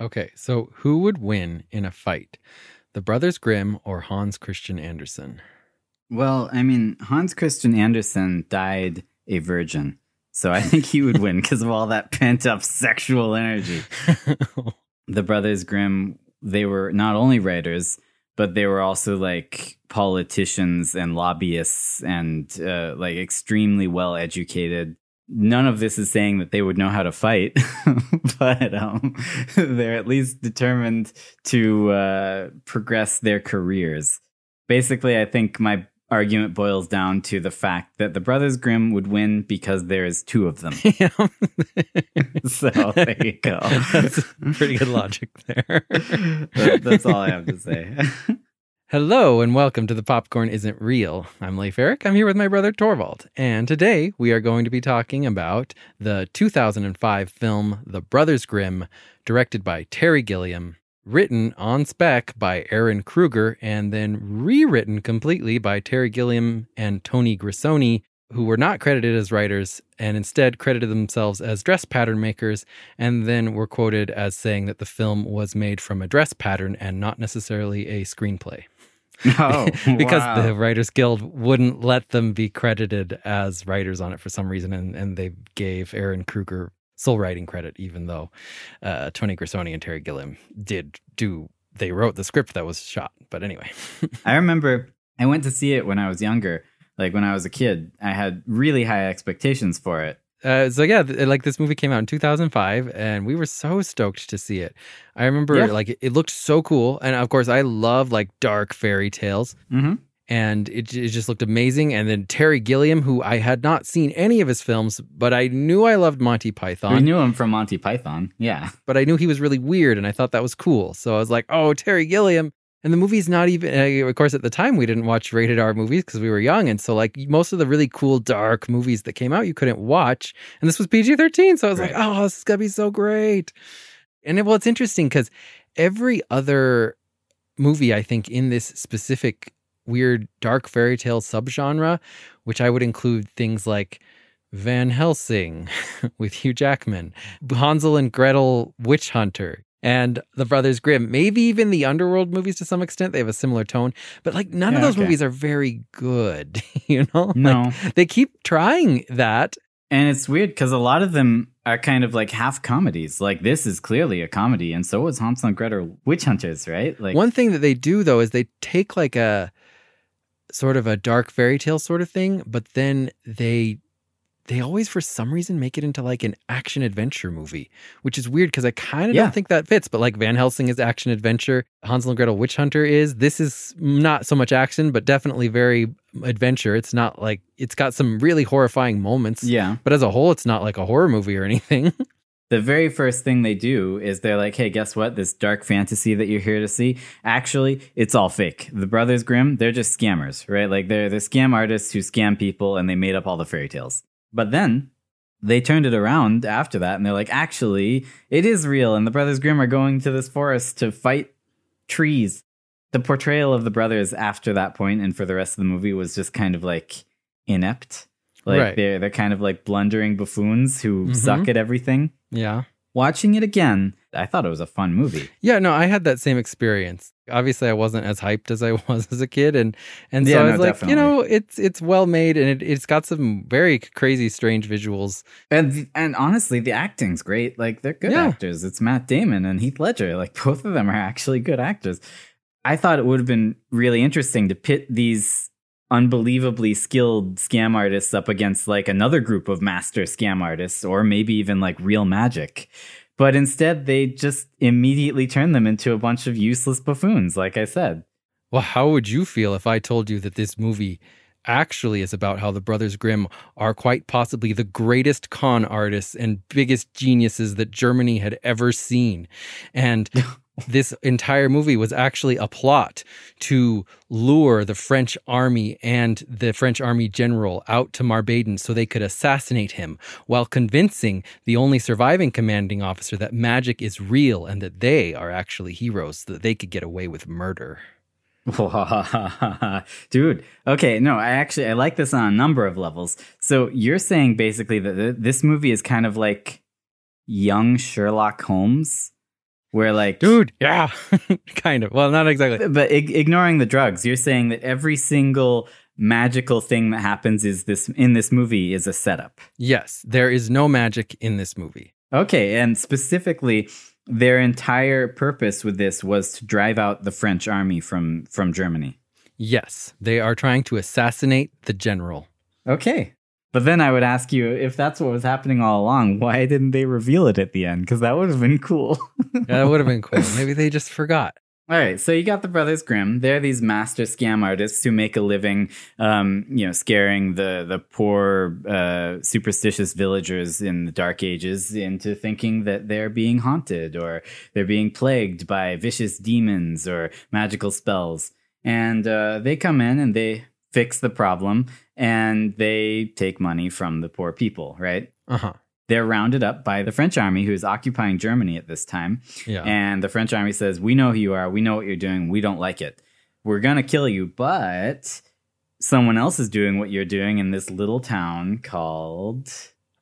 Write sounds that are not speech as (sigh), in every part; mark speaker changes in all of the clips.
Speaker 1: Okay, so who would win in a fight? The Brothers Grimm or Hans Christian Andersen?
Speaker 2: Well, I mean, Hans Christian Andersen died a virgin. So I think he would win because of all that pent up sexual energy. (laughs) the Brothers Grimm, they were not only writers, but they were also like politicians and lobbyists and uh, like extremely well educated. None of this is saying that they would know how to fight, (laughs) but um, (laughs) they're at least determined to uh, progress their careers. Basically, I think my argument boils down to the fact that the Brothers Grimm would win because there's two of them. (laughs) so there you go.
Speaker 1: That's pretty good logic there.
Speaker 2: that, that's all I have to say.
Speaker 1: Hello and welcome to The Popcorn Isn't Real. I'm Leif Eric. I'm here with my brother Torvald. And today we are going to be talking about the 2005 film The Brothers Grimm, directed by Terry Gilliam, written on spec by Ehren Kruger and then rewritten completely by Terry Gilliam and Tony Grisoni, who were not credited as writers and instead credited themselves as dress pattern makers, and then were quoted as saying that the film was made from a dress pattern and not necessarily a screenplay.
Speaker 2: Oh, (laughs)
Speaker 1: because
Speaker 2: wow.
Speaker 1: the Writers Guild wouldn't let them be credited as writers on it for some reason, and, and they gave Ehren Kruger sole writing credit, even though uh, Tony Grisoni and Terry Gilliam did do. They wrote the script that was shot, but anyway. (laughs)
Speaker 2: I remember I went to see it when I was younger. Like when I was a kid, I had really high expectations for it.
Speaker 1: Uh, so yeah, th- like this movie came out in 2005, and we were so stoked to see it. I remember
Speaker 2: Yeah.
Speaker 1: like it, it looked so cool, and of course I love like dark fairy tales.
Speaker 2: Mm-hmm.
Speaker 1: and it, it just looked amazing. And then Terry Gilliam, who I had not seen any of his films, but I knew I loved Monty
Speaker 2: We
Speaker 1: Python,
Speaker 2: knew him from Monty Python. Yeah.
Speaker 1: but I knew he was really weird, and I thought that was cool. So I was like, oh, Terry Gilliam. And the movie's not even, uh, of course, at the time we didn't watch rated R movies because we were young. And so, like, most of the really cool, dark movies that came out, you couldn't watch. And this was PG 13. So I was like, oh, this is going to be so great. And it, well, it's interesting because every other movie, I think, in this specific weird dark fairy tale subgenre, which I would include things like Van Helsing (laughs) with Hugh Jackman, Hansel and Gretel Witch Hunter, and The Brothers Grimm, maybe even the Underworld movies to some extent. They have a similar tone, but like none of those
Speaker 2: okay.
Speaker 1: movies are very good, (laughs) you know? Like,
Speaker 2: No.
Speaker 1: they keep trying that.
Speaker 2: And it's weird because a lot of them are kind of like half comedies. Like this is clearly a comedy, and so was Hansel and Gretel Witch Hunters, right? Like
Speaker 1: One thing that they do though is they take like a sort of a dark fairy tale sort of thing, but then they they always for some reason make it into like an action adventure movie, which is weird because I kind of
Speaker 2: Yeah.
Speaker 1: don't think that fits. But like Van Helsing is action adventure, Hansel and Gretel Witch Hunter is. This is not so much action, but definitely very adventure. It's not like it's got some really horrifying moments.
Speaker 2: yeah.
Speaker 1: But as a whole, it's not like a horror movie or anything. (laughs)
Speaker 2: The very first thing they do is they're like, hey, guess what? This dark fantasy that you're here to see, actually, it's all fake. The Brothers Grimm, they're just scammers, right? Like they're the scam artists who scam people and they made up all the fairy tales. But then they turned it around after that and they're like, actually, it is real. And the Brothers Grimm are going to this forest to fight trees. The portrayal of the brothers after that point and for the rest of the movie was just kind of like inept. Like
Speaker 1: Right.
Speaker 2: they're they're kind of like blundering buffoons who
Speaker 1: Mhm.
Speaker 2: suck at everything.
Speaker 1: yeah.
Speaker 2: Watching it again, I thought it was a fun movie.
Speaker 1: Yeah, no, I had that same experience. Obviously, I wasn't as hyped as I (laughs) was as a kid, and and so
Speaker 2: Yeah,
Speaker 1: I
Speaker 2: no,
Speaker 1: was like,
Speaker 2: definitely.
Speaker 1: you know, it's it's well made, and it, it's got some very crazy, strange visuals.
Speaker 2: And and honestly, the acting's great. Like they're good
Speaker 1: Yeah.
Speaker 2: actors. It's Matt Damon and Heath Ledger. Like (laughs) both of them are actually good actors. I thought it would have been really interesting to pit these unbelievably skilled scam artists up against like another group of master scam artists or maybe even like real magic. But instead they just immediately turn them into a bunch of useless buffoons, like I said.
Speaker 1: Well, how would you feel if I told you that this movie actually is about how the Brothers Grimm are quite possibly the greatest con artists and biggest geniuses that Germany had ever seen? And (laughs) this entire movie was actually a plot to lure the French army and the French army general out to Marbaden so they could assassinate him while convincing the only surviving commanding officer that magic is real and that they are actually heroes so that they could get away with murder. (laughs)
Speaker 2: Dude, okay, no, I actually I like this on a number of levels. So you're saying basically that this movie is kind of like young Sherlock Holmes where like
Speaker 1: Dude, yeah. (laughs) kind of. Well, not exactly.
Speaker 2: but ig- ignoring the drugs, you're saying that every single magical thing that happens is this in this movie is a setup.
Speaker 1: Yes, there is no magic in this movie.
Speaker 2: Okay, and specifically their entire purpose with this was to drive out the French army from from Germany.
Speaker 1: Yes, they are trying to assassinate the general.
Speaker 2: Okay. But then I would ask you if that's what was happening all along, why didn't they reveal it at the end? Because that would have been cool. (laughs)
Speaker 1: Yeah, that would have been cool. Maybe they just forgot.
Speaker 2: All right, so you got the Brothers Grimm. They're these master scam artists who make a living, um, you know, scaring the the poor, uh, superstitious villagers in the Dark Ages into thinking that they're being haunted or they're being plagued by vicious demons or magical spells. And uh, they come in and they fix the problem and they take money from the poor people. Right?
Speaker 1: Uh huh.
Speaker 2: They're rounded up by the French army, who's occupying Germany at this time.
Speaker 1: Yeah.
Speaker 2: And the French army says, We know who you are. We know what you're doing. We don't like it. We're going to kill you, but someone else is doing what you're doing in this little town called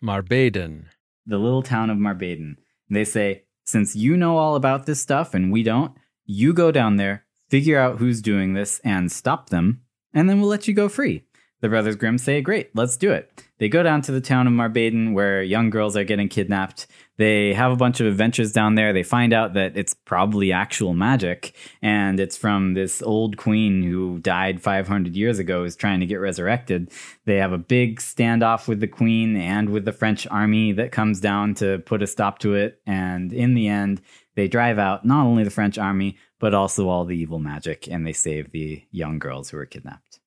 Speaker 1: Marbaden.
Speaker 2: the little town of Marbaden. They say, Since you know all about this stuff and we don't, you go down there, figure out who's doing this, and stop them, and then we'll let you go free. The Brothers Grimm say, Great, let's do it. They go down to the town of Marbaden where young girls are getting kidnapped. They have a bunch of adventures down there. They find out that it's probably actual magic, and it's from this old queen who died 500 years ago, is trying to get resurrected. They have a big standoff with the queen and with the French army that comes down to put a stop to it. And in the end, they drive out not only the French army, but also all the evil magic, and they save the young girls who were kidnapped.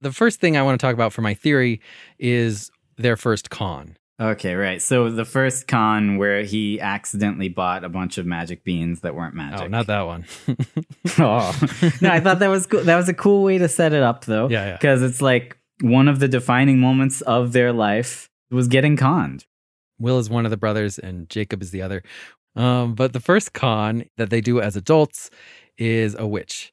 Speaker 1: The first thing I want to talk about for my theory is their first con.
Speaker 2: Okay, right. So the first con where he accidentally bought a bunch of magic beans that weren't magic.
Speaker 1: Oh, not that one. (laughs)
Speaker 2: oh. No, I thought that was cool. That was a cool way to set it up, though.
Speaker 1: Yeah, yeah.
Speaker 2: Because it's like one of the defining moments of their life was getting conned.
Speaker 1: Will is one of the brothers and Jacob is the other. Um, but the first con that they do as adults is a witch.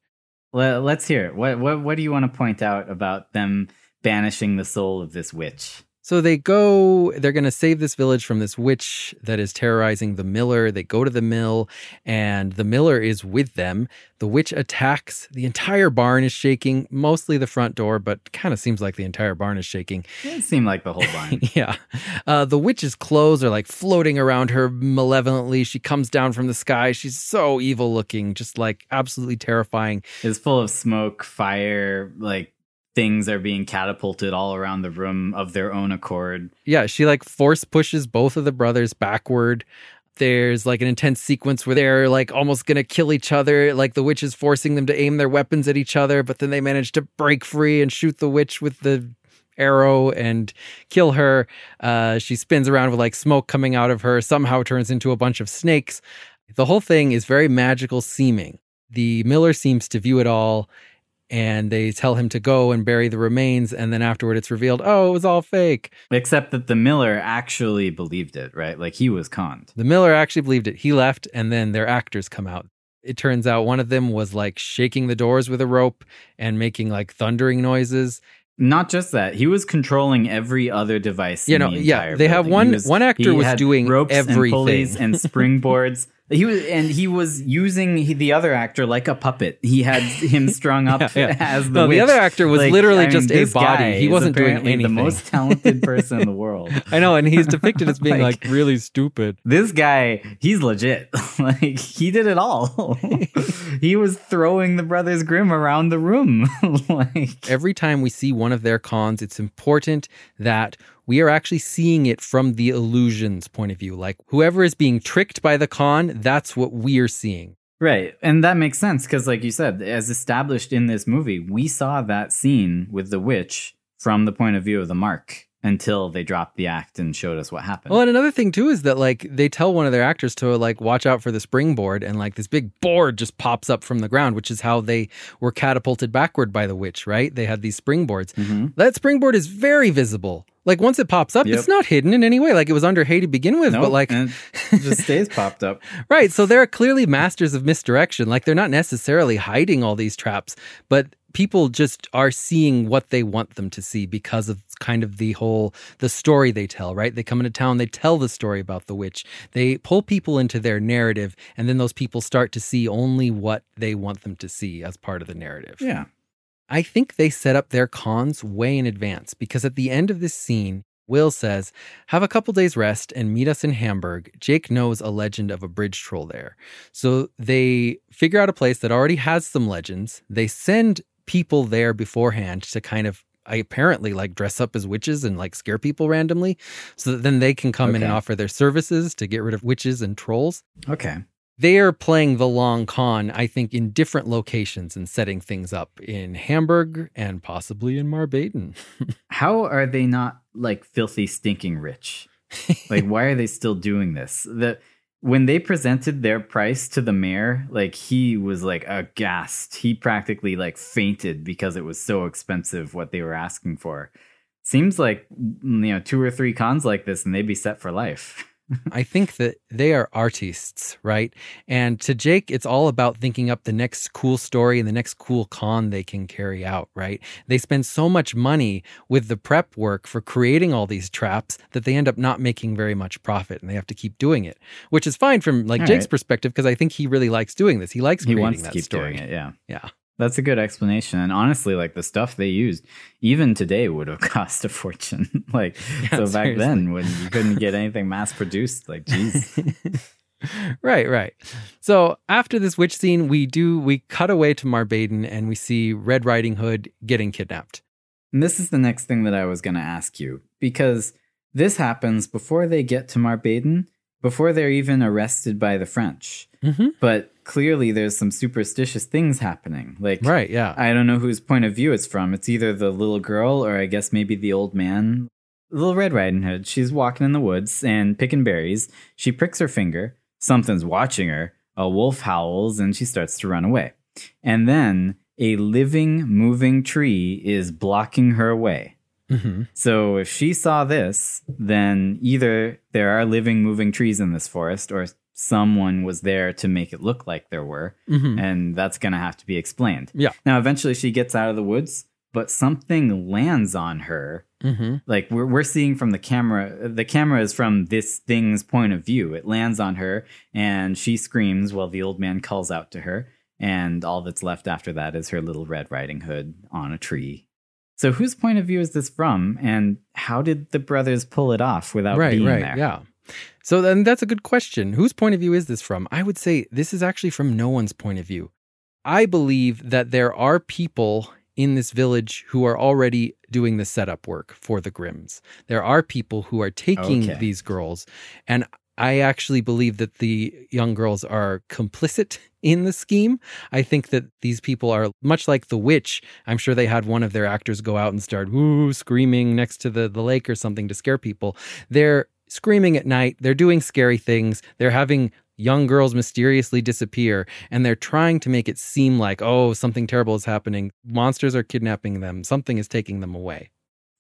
Speaker 2: Let, let's hear it. What, what What do you want to point out about them banishing the soul of this witch?
Speaker 1: So they go, they're going to save this village from this witch that is terrorizing the miller. They go to the mill, and the miller is with them. The witch attacks. The entire barn is shaking, mostly the front door, but kind of seems like the entire barn is shaking.
Speaker 2: It seemed like the whole barn. (laughs)
Speaker 1: yeah. Uh, the witch's clothes are like floating around her malevolently. She comes down from the sky. She's so evil looking, just like absolutely terrifying.
Speaker 2: it's full of smoke, fire, like things are being catapulted all around the room of their own accord.
Speaker 1: Yeah, she like force pushes both of the brothers backward. There's like an intense sequence where they're like almost gonna kill each other. Like the witch is forcing them to aim their weapons at each other, but then they manage to break free and shoot the witch with the arrow and kill her. Uh, she spins around with like smoke coming out of her, somehow turns into a bunch of snakes. The whole thing is very magical seeming. The miller seems to view it all and they tell him to go and bury the remains. And then afterward, it's revealed, oh, it was all fake.
Speaker 2: Except that the miller actually believed it, right? Like he was conned.
Speaker 1: The miller actually believed it. He left, and then their actors come out. It turns out one of them was like shaking the doors with a rope and making like thundering noises.
Speaker 2: Not just that, he was controlling every other device.
Speaker 1: You
Speaker 2: in
Speaker 1: know,
Speaker 2: the
Speaker 1: yeah, they have one- one actor was doing
Speaker 2: ropes
Speaker 1: everything.
Speaker 2: and pulleys and (laughs) springboards. He was, and he was using the other actor like a puppet. He had him (laughs) strung up
Speaker 1: Yeah, yeah. (laughs)
Speaker 2: as the
Speaker 1: No, the other actor was
Speaker 2: Like,
Speaker 1: literally
Speaker 2: I mean,
Speaker 1: just a body. He wasn't doing anything.
Speaker 2: The most talented (laughs) person in the world.
Speaker 1: I know, and he's depicted as being like,
Speaker 2: Like-
Speaker 1: really stupid.
Speaker 2: This guy, he's legit. like he did it all. he was throwing the Brothers Grimm around the room. like
Speaker 1: Every time we see one of their cons, it's important that we are actually seeing it from the illusion's point of view. Like whoever is being tricked by the con, that's what we're seeing.
Speaker 2: Right. And that makes sense because, like you said, as established in this movie, we saw that scene with the witch from the point of view of the mark until they dropped the act and showed us what happened.
Speaker 1: Well, and another thing too is that like they tell one of their actors to like watch out for the springboard, and like this big board just pops up from the ground, which is how they were catapulted backward by the witch. Right? They had these springboards.
Speaker 2: Mhm.
Speaker 1: That springboard is very visible. Like once it pops up,
Speaker 2: Yep.
Speaker 1: it's not hidden in any way. Like it was under hay to begin with, but like
Speaker 2: it just stays popped up. (laughs)
Speaker 1: Right. So they're clearly masters of misdirection. Like they're not necessarily hiding all these traps, but people just are seeing what they want them to see because of kind of the whole the story they tell, right? They come into town, they tell the story about the witch. They pull people into their narrative, and then those people start to see only what they want them to see as part of the narrative.
Speaker 2: Yeah.
Speaker 1: I think they set up their cons way in advance because at the end of this scene, Will says, Have a couple days rest and meet us in Hamburg. Jake knows a legend of a bridge troll there. So they figure out a place that already has some legends. They send people there beforehand to kind of I apparently like dress up as witches and like scare people randomly so that then they can come in and offer their services to get rid of witches and trolls.
Speaker 2: Okay.
Speaker 1: They are playing the long con, I think, in different locations and setting things up in Hamburg and possibly in Marbaden. (laughs)
Speaker 2: How are they not like filthy stinking rich? like (laughs) why are they still doing this? The when they presented their price to the mayor, like he was like aghast. He practically like fainted because it was so expensive what they were asking for. Seems like you know two or three cons like this and they'd be set for life. (laughs)
Speaker 1: I think that they are artists, right? And to Jake, it's all about thinking up the next cool story and the next cool con they can carry out, right? They spend so much money with the prep work for creating all these traps that they end up not making very much profit and they have to keep doing it, which is fine from like
Speaker 2: All
Speaker 1: Jake's
Speaker 2: right.
Speaker 1: perspective because I think he really likes doing this. He likes
Speaker 2: he
Speaker 1: creating
Speaker 2: wants to
Speaker 1: that
Speaker 2: keep
Speaker 1: story.
Speaker 2: doing it, yeah.
Speaker 1: Yeah.
Speaker 2: That's a good explanation. And honestly, like the stuff they used, even today would have (laughs) cost a fortune. (laughs) like
Speaker 1: Yeah,
Speaker 2: so back then when you couldn't get anything mass produced, like geez. (laughs)
Speaker 1: right, right. So after this witch scene, we do we cut away to Marbaden and we see Red Riding Hood getting kidnapped.
Speaker 2: And this is the next thing that I was going to ask you because this happens before they get to Marbaden, before they're even arrested by the French.
Speaker 1: Mm-hmm.
Speaker 2: But clearly, there's some superstitious things happening. Like,
Speaker 1: Right, yeah.
Speaker 2: I don't know whose point of view it's from. It's either the little girl or I guess maybe the old man. Little Red Riding Hood, she's walking in the woods and picking berries. She pricks her finger. Something's watching her. A wolf howls and she starts to run away. And then a living, moving tree is blocking her way.
Speaker 1: hmm
Speaker 2: So if she saw this, then either there are living, moving trees in this forest or someone was there to make it look like there were
Speaker 1: hmm
Speaker 2: and that's going to have to be explained.
Speaker 1: Yeah.
Speaker 2: Now, eventually, she gets out of the woods, but something lands on her.
Speaker 1: hmm
Speaker 2: Like we're we're seeing from the camera, the camera is from this thing's point of view. It lands on her, and she screams while the old man calls out to her. And all that's left after that is her little Red Riding Hood on a tree. So, whose point of view is this from, and how did the brothers pull it off without
Speaker 1: Right,
Speaker 2: being
Speaker 1: right,
Speaker 2: there?
Speaker 1: yeah. So then that's a good question. Whose point of view is this from? I would say this is actually from no one's point of view. I believe that there are people in this village who are already doing the setup work for the Grimms. There are people who are taking
Speaker 2: Okay.
Speaker 1: these girls, and I actually believe that the young girls are complicit in the scheme. I think that these people are much like the witch. I'm sure they had one of their actors go out and start woo screaming next to the, the lake or something to scare people. They're screaming at night, they're doing scary things, they're having young girls mysteriously disappear, and they're trying to make it seem like, oh, something terrible is happening. Monsters are kidnapping them, something is taking them away.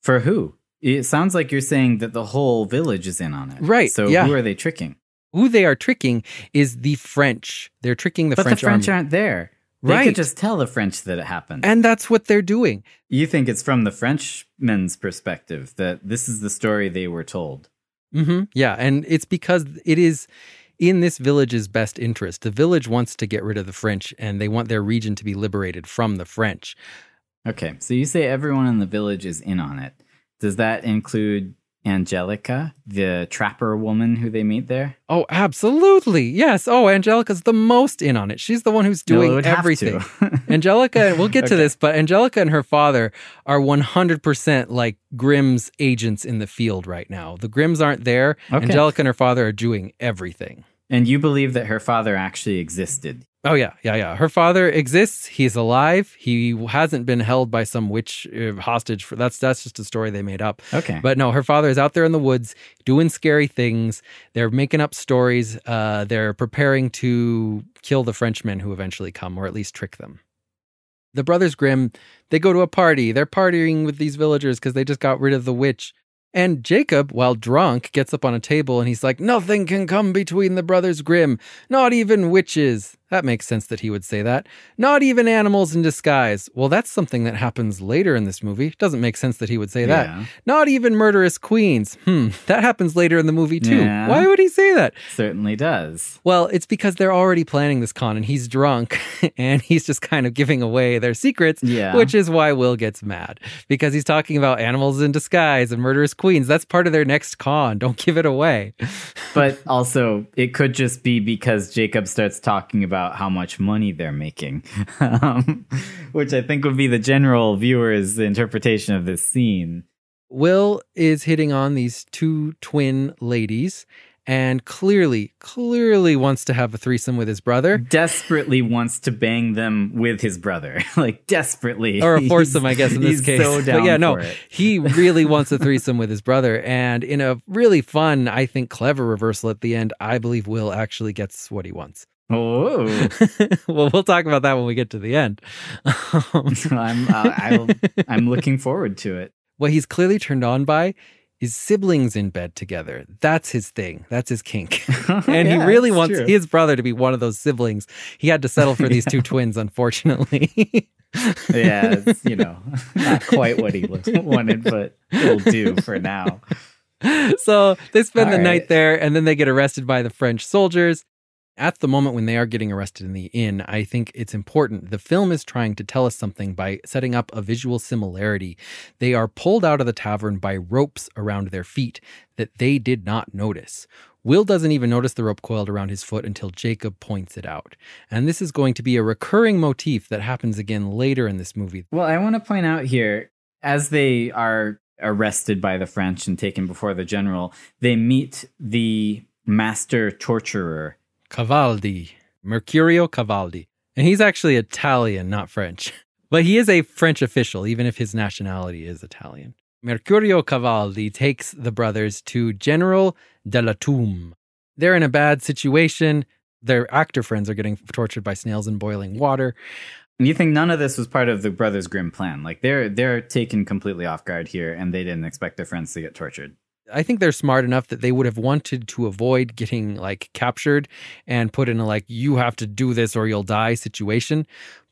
Speaker 2: For who? It sounds like you're saying that the whole village is in on it.
Speaker 1: Right,
Speaker 2: So,
Speaker 1: yeah.
Speaker 2: who are they tricking?
Speaker 1: Who they are tricking is the French. They're tricking the French.
Speaker 2: but
Speaker 1: French
Speaker 2: the French
Speaker 1: army.
Speaker 2: aren't there. They
Speaker 1: Right.
Speaker 2: could just tell the French that it happened.
Speaker 1: and that's what they're doing.
Speaker 2: you think it's from the Frenchmen's perspective that this is the story they were told.
Speaker 1: Hmm Yeah, and it's because it is in this village's best interest. The village wants to get rid of the French, and they want their region to be liberated from the French.
Speaker 2: Okay, so you say everyone in the village is in on it. Does that include Angelica, the trapper woman who they meet there?
Speaker 1: Oh, absolutely. Yes. Oh, Angelica's the most in on it. She's the one who's doing
Speaker 2: have
Speaker 1: everything. (laughs) Angelica, we'll get to this, but Angelica and her father are 100% like Grimm's agents in the field right now. The Grimms aren't there.
Speaker 2: Okay.
Speaker 1: Angelica and her father are doing everything.
Speaker 2: and you believe that her father actually existed.
Speaker 1: Oh yeah, yeah, yeah. Her father exists. He's alive. He hasn't been held by some witch uh, hostage. For that's that's just a story they made up.
Speaker 2: Okay.
Speaker 1: But no, her father is out there in the woods doing scary things. They're making up stories. Uh, they're preparing to kill the Frenchmen who eventually come, or at least trick them. The brothers Grimm, they go to a party. They're partying with these villagers because they just got rid of the witch. And Jacob, while drunk, gets up on a table and he's like, Nothing can come between the brothers Grimm, not even witches. That makes sense that he would say that. Not even animals in disguise. Well, that's something that happens later in this movie. Doesn't make sense that he would say that.
Speaker 2: Yeah.
Speaker 1: Not even murderous queens. Hmm, that happens later in the movie too.
Speaker 2: Yeah.
Speaker 1: Why would he say that?
Speaker 2: Certainly does.
Speaker 1: Well, it's because they're already planning this con and he's drunk (laughs) and he's just kind of giving away their secrets,
Speaker 2: Yeah.
Speaker 1: which is why Will gets mad because he's talking about animals in disguise and murderous queens. That's part of their next con. Don't give it away. (laughs)
Speaker 2: But also, it could just be because Jacob starts talking about how much money they're making, (laughs) um, which I think would be the general viewer's interpretation of this scene.
Speaker 1: Will is hitting on these two twin ladies and clearly, clearly wants to have a threesome with his brother.
Speaker 2: Desperately wants to bang them with his brother, (laughs) like desperately,
Speaker 1: Or a foursome, I guess, in this
Speaker 2: he's
Speaker 1: case. (laughs)
Speaker 2: So down
Speaker 1: but yeah, no, he really wants a threesome with his brother. And in a really fun, I think, clever reversal at the end, I believe Will actually gets what he wants.
Speaker 2: Oh, (laughs)
Speaker 1: well, we'll talk about that when we get to the end. Um, (laughs)
Speaker 2: I'm uh, I'm looking forward to it.
Speaker 1: what he's clearly turned on by is siblings in bed together. That's his thing. That's his kink. (laughs) And he really wants
Speaker 2: true.
Speaker 1: his brother to be one of those siblings. He had to settle for these two twins, unfortunately.
Speaker 2: yeah, it's, you know, not quite what he wanted, but it'll do for now.
Speaker 1: so they spend the
Speaker 2: All
Speaker 1: night there and then they get arrested by the French soldiers. At the moment when they are getting arrested in the inn, I think it's important. The film is trying to tell us something by setting up a visual similarity. They are pulled out of the tavern by ropes around their feet that they did not notice. Will doesn't even notice the rope coiled around his foot until Jacob points it out. And this is going to be a recurring motif that happens again later in this movie.
Speaker 2: Well, I want to point out here, as they are arrested by the French and taken before the general, they meet the master torturer.
Speaker 1: Cavaldi, Mercurio Cavaldi. And he's actually Italian, not French. (laughs) But he is a French official, even if his nationality is Italian. Mercurio Cavaldi takes the brothers to General de la Tombe. They're in a bad situation. Their actor friends are getting tortured by snails in boiling water.
Speaker 2: And you think none of this was part of the Brothers Grimm plan? Like they're they're taken completely off guard here, and they didn't expect their friends to get tortured.
Speaker 1: I think they're smart enough that they would have wanted to avoid getting like captured and put in a like you have to do this or you'll die situation.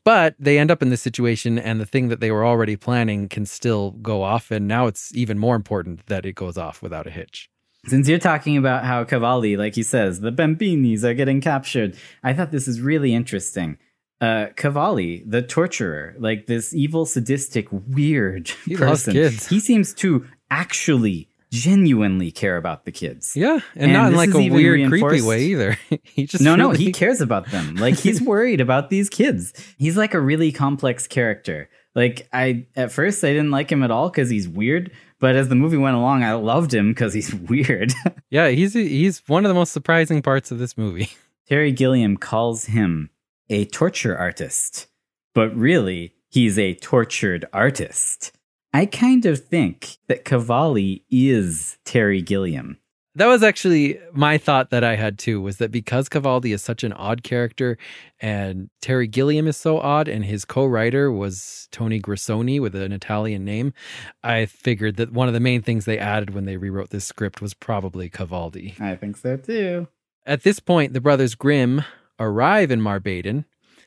Speaker 1: But they end up in this situation and the thing that they were already planning can still go off and now it's even more important that it goes off without a hitch.
Speaker 2: Since you're talking about how Cavaldi, like he says, the Bambinis are getting captured, I thought this is really interesting. Uh, Cavaldi, the torturer, like this evil, sadistic, weird
Speaker 1: He loves
Speaker 2: person,
Speaker 1: kids.
Speaker 2: he seems to actually genuinely care about the kids.
Speaker 1: Yeah, and,
Speaker 2: And
Speaker 1: not in like a weird creepy way either. (laughs) he just
Speaker 2: No, no, he cares about them. Like he's (laughs) worried about these kids. He's like a really complex character. Like I at first I didn't like him at all cuz he's weird, but as the movie went along I loved him cuz he's (laughs) weird.
Speaker 1: Yeah, he's he's one of the most surprising parts of this movie.
Speaker 2: Terry Gilliam calls him a torture artist, but really he's a tortured artist. I kind of think that Cavaldi is Terry Gilliam.
Speaker 1: That was actually my thought that I had too was that because Cavaldi is such an odd character and Terry Gilliam is so odd and his co-writer was Tony Grisoni with an Italian name, I figured that one of the main things they added when they rewrote this script was probably Cavaldi.
Speaker 2: I think so too.
Speaker 1: At this point, the brothers Grimm arrive in Marbaden.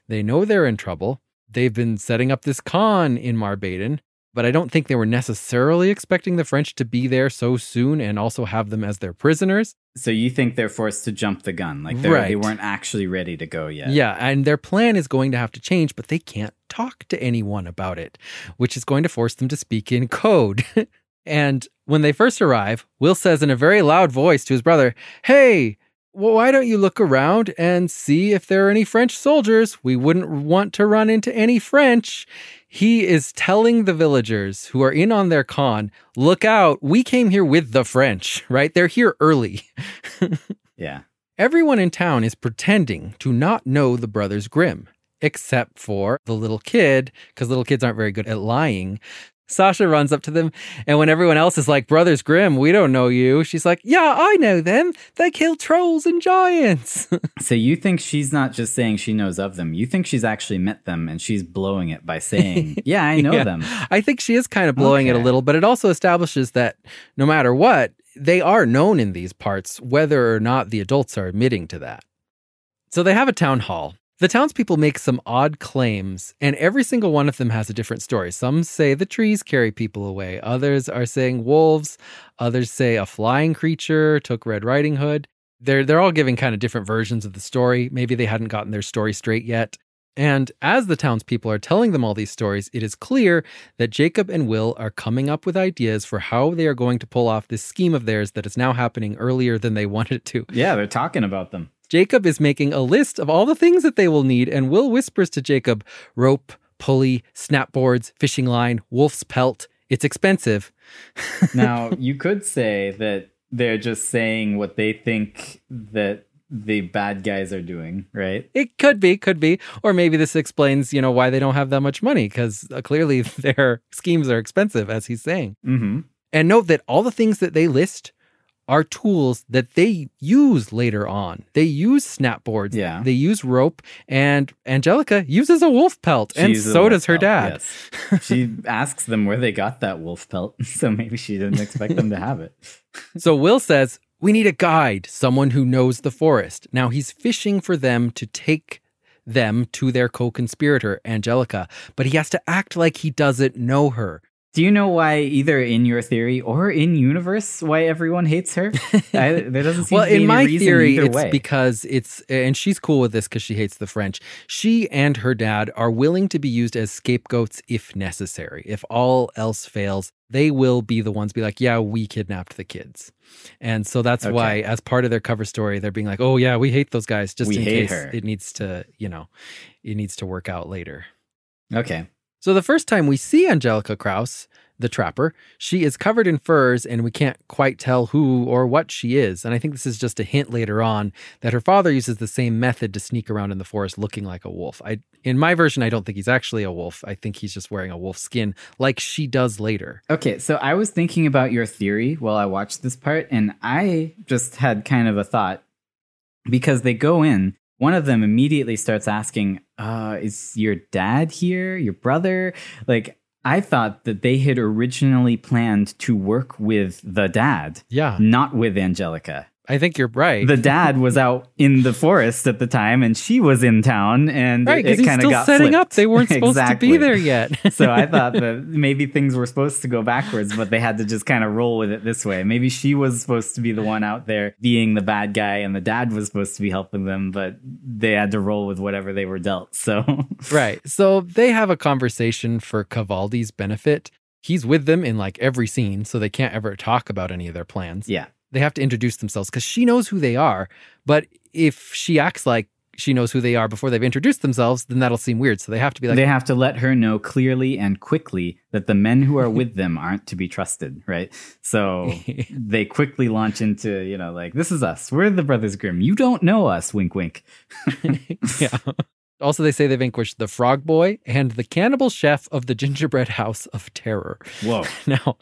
Speaker 1: They know they're in trouble. They've been setting up this con in Marbaden, but I don't think they were necessarily expecting the French to be there so soon and also have them as their prisoners.
Speaker 2: So you think they're forced to jump the gun, like
Speaker 1: Right.
Speaker 2: they weren't actually ready to go yet?
Speaker 1: Yeah, and their plan is going to have to change, but they can't talk to anyone about it, which is going to force them to speak in code. (laughs) and when they first arrive, Will says in a very loud voice to his brother, Hey, well, why don't you look around and see if there are any French soldiers? We wouldn't want to run into any French. He is telling the villagers who are in on their con, look out, we came here with the French, right? They're here early. (laughs)
Speaker 2: Yeah.
Speaker 1: Everyone in town is pretending to not know the Brothers Grimm, except for the little kid, because little kids aren't very good at lying. Sasha runs up to them, and when everyone else is like, Brothers Grimm, we don't know you, she's like, Yeah, I know them. They kill trolls and giants. (laughs)
Speaker 2: So you think she's not just saying she knows of them. You think she's actually met them and she's blowing it by saying, (laughs) Yeah, I know
Speaker 1: Yeah.
Speaker 2: them.
Speaker 1: I think she is kind of blowing it a little, but it also establishes that no matter what, they are known in these parts, whether or not the adults are admitting to that. So they have a town hall. The townspeople make some odd claims, and every single one of them has a different story. Some say the trees carry people away, others are saying wolves, others say a flying creature took Red Riding Hood. They're, they're all giving kind of different versions of the story. Maybe they hadn't gotten their story straight yet. And as the townspeople are telling them all these stories, it is clear that Jacob and Will are coming up with ideas for how they are going to pull off this scheme of theirs that is now happening earlier than they (laughs) wanted it to.
Speaker 2: Yeah, they're talking about them.
Speaker 1: Jacob is making a list of all the things that they will need, and Will whispers to Jacob rope, pulley, snapboards, fishing line, wolf's pelt. It's expensive. (laughs)
Speaker 2: now, you could say that they're just saying what they think that the bad guys are doing, right?
Speaker 1: It could be, could be. Or maybe this explains, you know, why they don't have that much money because uh, clearly (laughs) their schemes are expensive, as he's saying.
Speaker 2: Mm-hmm.
Speaker 1: And note that all the things that they list are tools that they use later on. They use snapboards.
Speaker 2: Yeah.
Speaker 1: They use rope, and Angelica uses a wolf pelt,
Speaker 2: She
Speaker 1: and so does her
Speaker 2: pelt,
Speaker 1: dad.
Speaker 2: yes. she asks them where they got that wolf pelt, (laughs) so maybe she didn't expect them to have it. (laughs)
Speaker 1: So Will says, We need a guide, someone who knows the forest. Now he's fishing for them to take them to their co conspirator, Angelica, but he has to act like he doesn't know her.
Speaker 2: Do you know why, either in your theory or in universe, why everyone hates her? (laughs) I, there doesn't seem
Speaker 1: well,
Speaker 2: to be a good.
Speaker 1: Well, in
Speaker 2: any
Speaker 1: my
Speaker 2: reason
Speaker 1: theory, it's
Speaker 2: way.
Speaker 1: because it's, and she's cool with this because she hates the French. She and her dad are willing to be used as scapegoats if necessary. If all else fails, they will be the ones be like, yeah, we kidnapped the kids. And so that's
Speaker 2: Okay.
Speaker 1: why, as part of their cover story, they're being like, oh, yeah, we hate those guys just
Speaker 2: We
Speaker 1: in case
Speaker 2: her.
Speaker 1: it needs to, you know, it needs to work out later.
Speaker 2: okay,
Speaker 1: So the first time we see Angelica Kraus, the trapper, she is covered in furs and we can't quite tell who or what she is. And I think this is just a hint later on that her father uses the same method to sneak around in the forest looking like a wolf. I in my version I don't think he's actually a wolf. I think he's just wearing a wolf skin like she does later.
Speaker 2: okay. So I was thinking about your theory while I watched this part, and I just had kind of a thought because they go in. One of them immediately starts asking, uh, "Is your dad here? Your brother?" Like. I thought that they had originally planned to work with the dad,
Speaker 1: Yeah.
Speaker 2: not with Angelica.
Speaker 1: I think you're right.
Speaker 2: the dad was out in the forest at the time and she was in town and
Speaker 1: right,
Speaker 2: it, it kind of got
Speaker 1: setting
Speaker 2: flipped.
Speaker 1: up. They weren't (laughs) supposed to be there yet. (laughs)
Speaker 2: so I thought (laughs) that maybe things were supposed to go backwards, but they had to just kind of roll with it this way. Maybe she was supposed to be the one out there being the bad guy, and the dad was supposed to be helping them, but they had to roll with whatever they were dealt. So
Speaker 1: Right. So they have a conversation for Cavaldi's benefit. He's with them in like every scene, so they can't ever talk about any of their plans.
Speaker 2: yeah,
Speaker 1: They have to introduce themselves because she knows who they are. But if she acts like she knows who they are before they've introduced themselves, then that'll seem weird. So they have to be like,
Speaker 2: they have to let her know clearly and quickly that the men who are with them aren't to be trusted, right? So (laughs) they quickly launch into, you know, like, this is us. We're the Brothers Grimm. You don't know us, wink, wink. (laughs) (laughs)
Speaker 1: yeah. Also, they say they vanquished the Frog Boy and the cannibal chef of the Gingerbread House of Terror.
Speaker 2: Whoa.
Speaker 1: Now,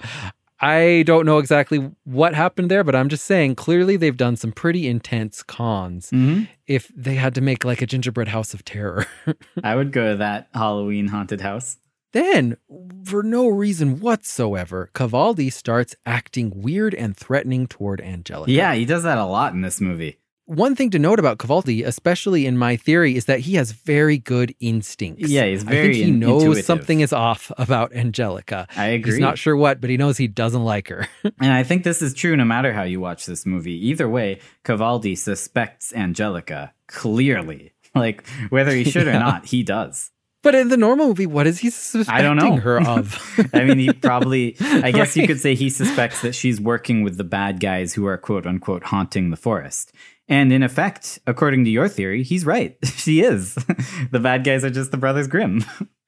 Speaker 1: I don't know exactly what happened there, but I'm just saying clearly they've done some pretty intense cons
Speaker 2: hmm
Speaker 1: if they had to make like a gingerbread house of terror. (laughs)
Speaker 2: I would go to that Halloween haunted house.
Speaker 1: then, for no reason whatsoever, Cavaldi starts acting weird and threatening toward Angelica.
Speaker 2: Yeah, he does that a lot in this movie.
Speaker 1: One thing to note about Cavaldi, especially in my theory, is that he has very good instincts.
Speaker 2: Yeah, he's very.
Speaker 1: I think he
Speaker 2: in-
Speaker 1: knows
Speaker 2: intuitive.
Speaker 1: something is off about Angelica.
Speaker 2: I agree.
Speaker 1: He's not sure what, but he knows he doesn't like her. (laughs)
Speaker 2: And I think this is true no matter how you watch this movie. Either way, Cavaldi suspects Angelica clearly. (laughs) Like, whether he should or not, he does.
Speaker 1: but in the normal movie, what is he suspecting
Speaker 2: I don't know.
Speaker 1: her (laughs) of?
Speaker 2: I mean, he probably, I guess you could say he suspects that she's working with the bad guys who are quote unquote haunting the forest. And in effect, according to your theory, he's right. (laughs) she is. (laughs) the bad guys are just the Brothers Grimm.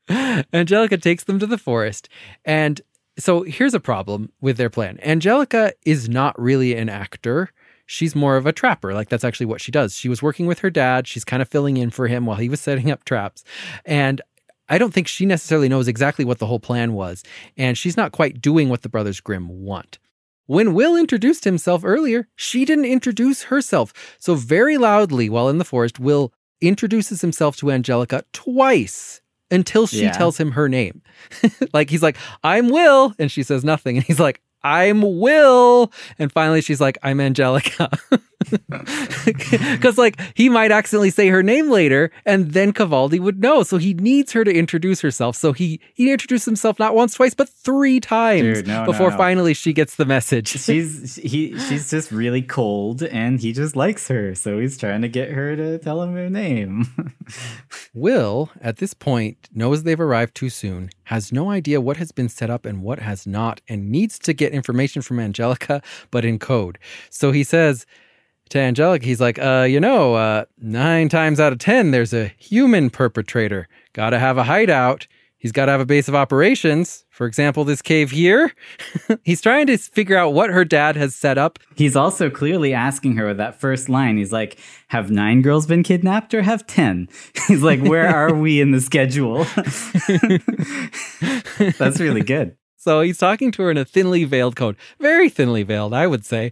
Speaker 2: (laughs)
Speaker 1: Angelica takes them to the forest. And so here's a problem with their plan Angelica is not really an actor. She's more of a trapper. Like, that's actually what she does. She was working with her dad. She's kind of filling in for him while he was setting up traps. And I don't think she necessarily knows exactly what the whole plan was. And she's not quite doing what the Brothers Grimm want. When Will introduced himself earlier, she didn't introduce herself. So, very loudly while in the forest, Will introduces himself to Angelica twice until she
Speaker 2: Yeah.
Speaker 1: tells him her name. (laughs) like, he's like, I'm Will. And she says nothing. And he's like, I'm Will. And finally, she's like, I'm Angelica. (laughs) Because, like, he might accidentally say her name later, and then Cavaldi would know. So he needs her to introduce herself. So he, he introduced himself not once, twice, but three times
Speaker 2: Dude, no, no,
Speaker 1: before
Speaker 2: no.
Speaker 1: finally she gets the message. (laughs)
Speaker 2: she's he she's just really cold and he just likes her so he's trying to get her to tell him her name (laughs)
Speaker 1: Will, at this point, knows they've arrived too soon, has no idea what has been set up and what has not, and needs to get information from Angelica, but in code. So he says to Angelica, he's like, uh, you know, uh, nine times out of ten, there's a human perpetrator. Gotta have a hideout. He's got to have a base of operations. For example, this cave here. (laughs) he's trying to figure out what her dad has set up.
Speaker 2: he's also clearly asking her with that first line he's like have nine girls been kidnapped or have ten (laughs) he's like where are we in the schedule (laughs) that's really good
Speaker 1: So he's talking to her in a thinly veiled code, very thinly veiled, I would say,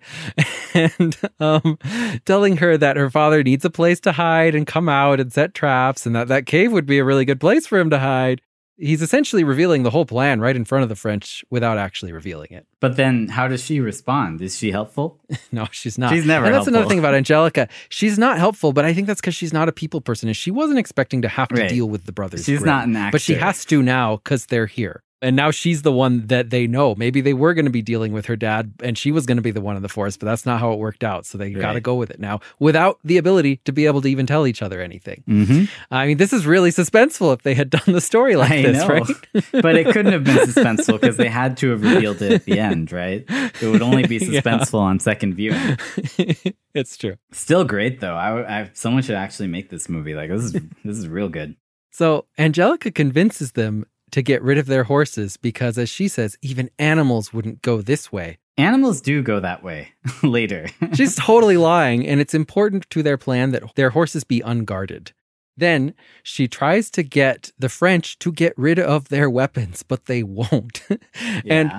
Speaker 1: and um, telling her that her father needs a place to hide and come out and set traps, and that that cave would be a really good place for him to hide. He's essentially revealing the whole plan right in front of the French without actually revealing it.
Speaker 2: but then how does she respond is she helpful (laughs)
Speaker 1: No, she's not.
Speaker 2: She's never
Speaker 1: And that's another thing about (laughs) Angelica. She's not helpful, but I think that's because she's not a people person. And she wasn't expecting to have to
Speaker 2: Right.
Speaker 1: deal with the brothers.
Speaker 2: She's
Speaker 1: Grimm.
Speaker 2: not an actor
Speaker 1: But she has to now because they're here. And now she's the one that they know. Maybe they were going to be dealing with her dad and she was going to be the one in the forest, but that's not how it worked out. So they got to go with it now without the ability to be able to even tell each other anything.
Speaker 2: mm-hmm.
Speaker 1: I mean, this is really suspenseful if they had done the story like
Speaker 2: I
Speaker 1: this,
Speaker 2: know.
Speaker 1: right? (laughs)
Speaker 2: but it couldn't have been suspenseful because they had to have revealed it at the end, right? It would only be (laughs)
Speaker 1: Yeah.
Speaker 2: suspenseful on second viewing. (laughs)
Speaker 1: it's true.
Speaker 2: Still great though. I, I someone should actually make this movie. Like this is this is real good.
Speaker 1: So Angelica convinces them to get rid of their horses because, as she says, even animals wouldn't go this way.
Speaker 2: Animals do go that way (laughs) later. (laughs)
Speaker 1: She's totally lying, and it's important to their plan that their horses be unguarded. Then she tries to get the French to get rid of their weapons, but they won't. (laughs) and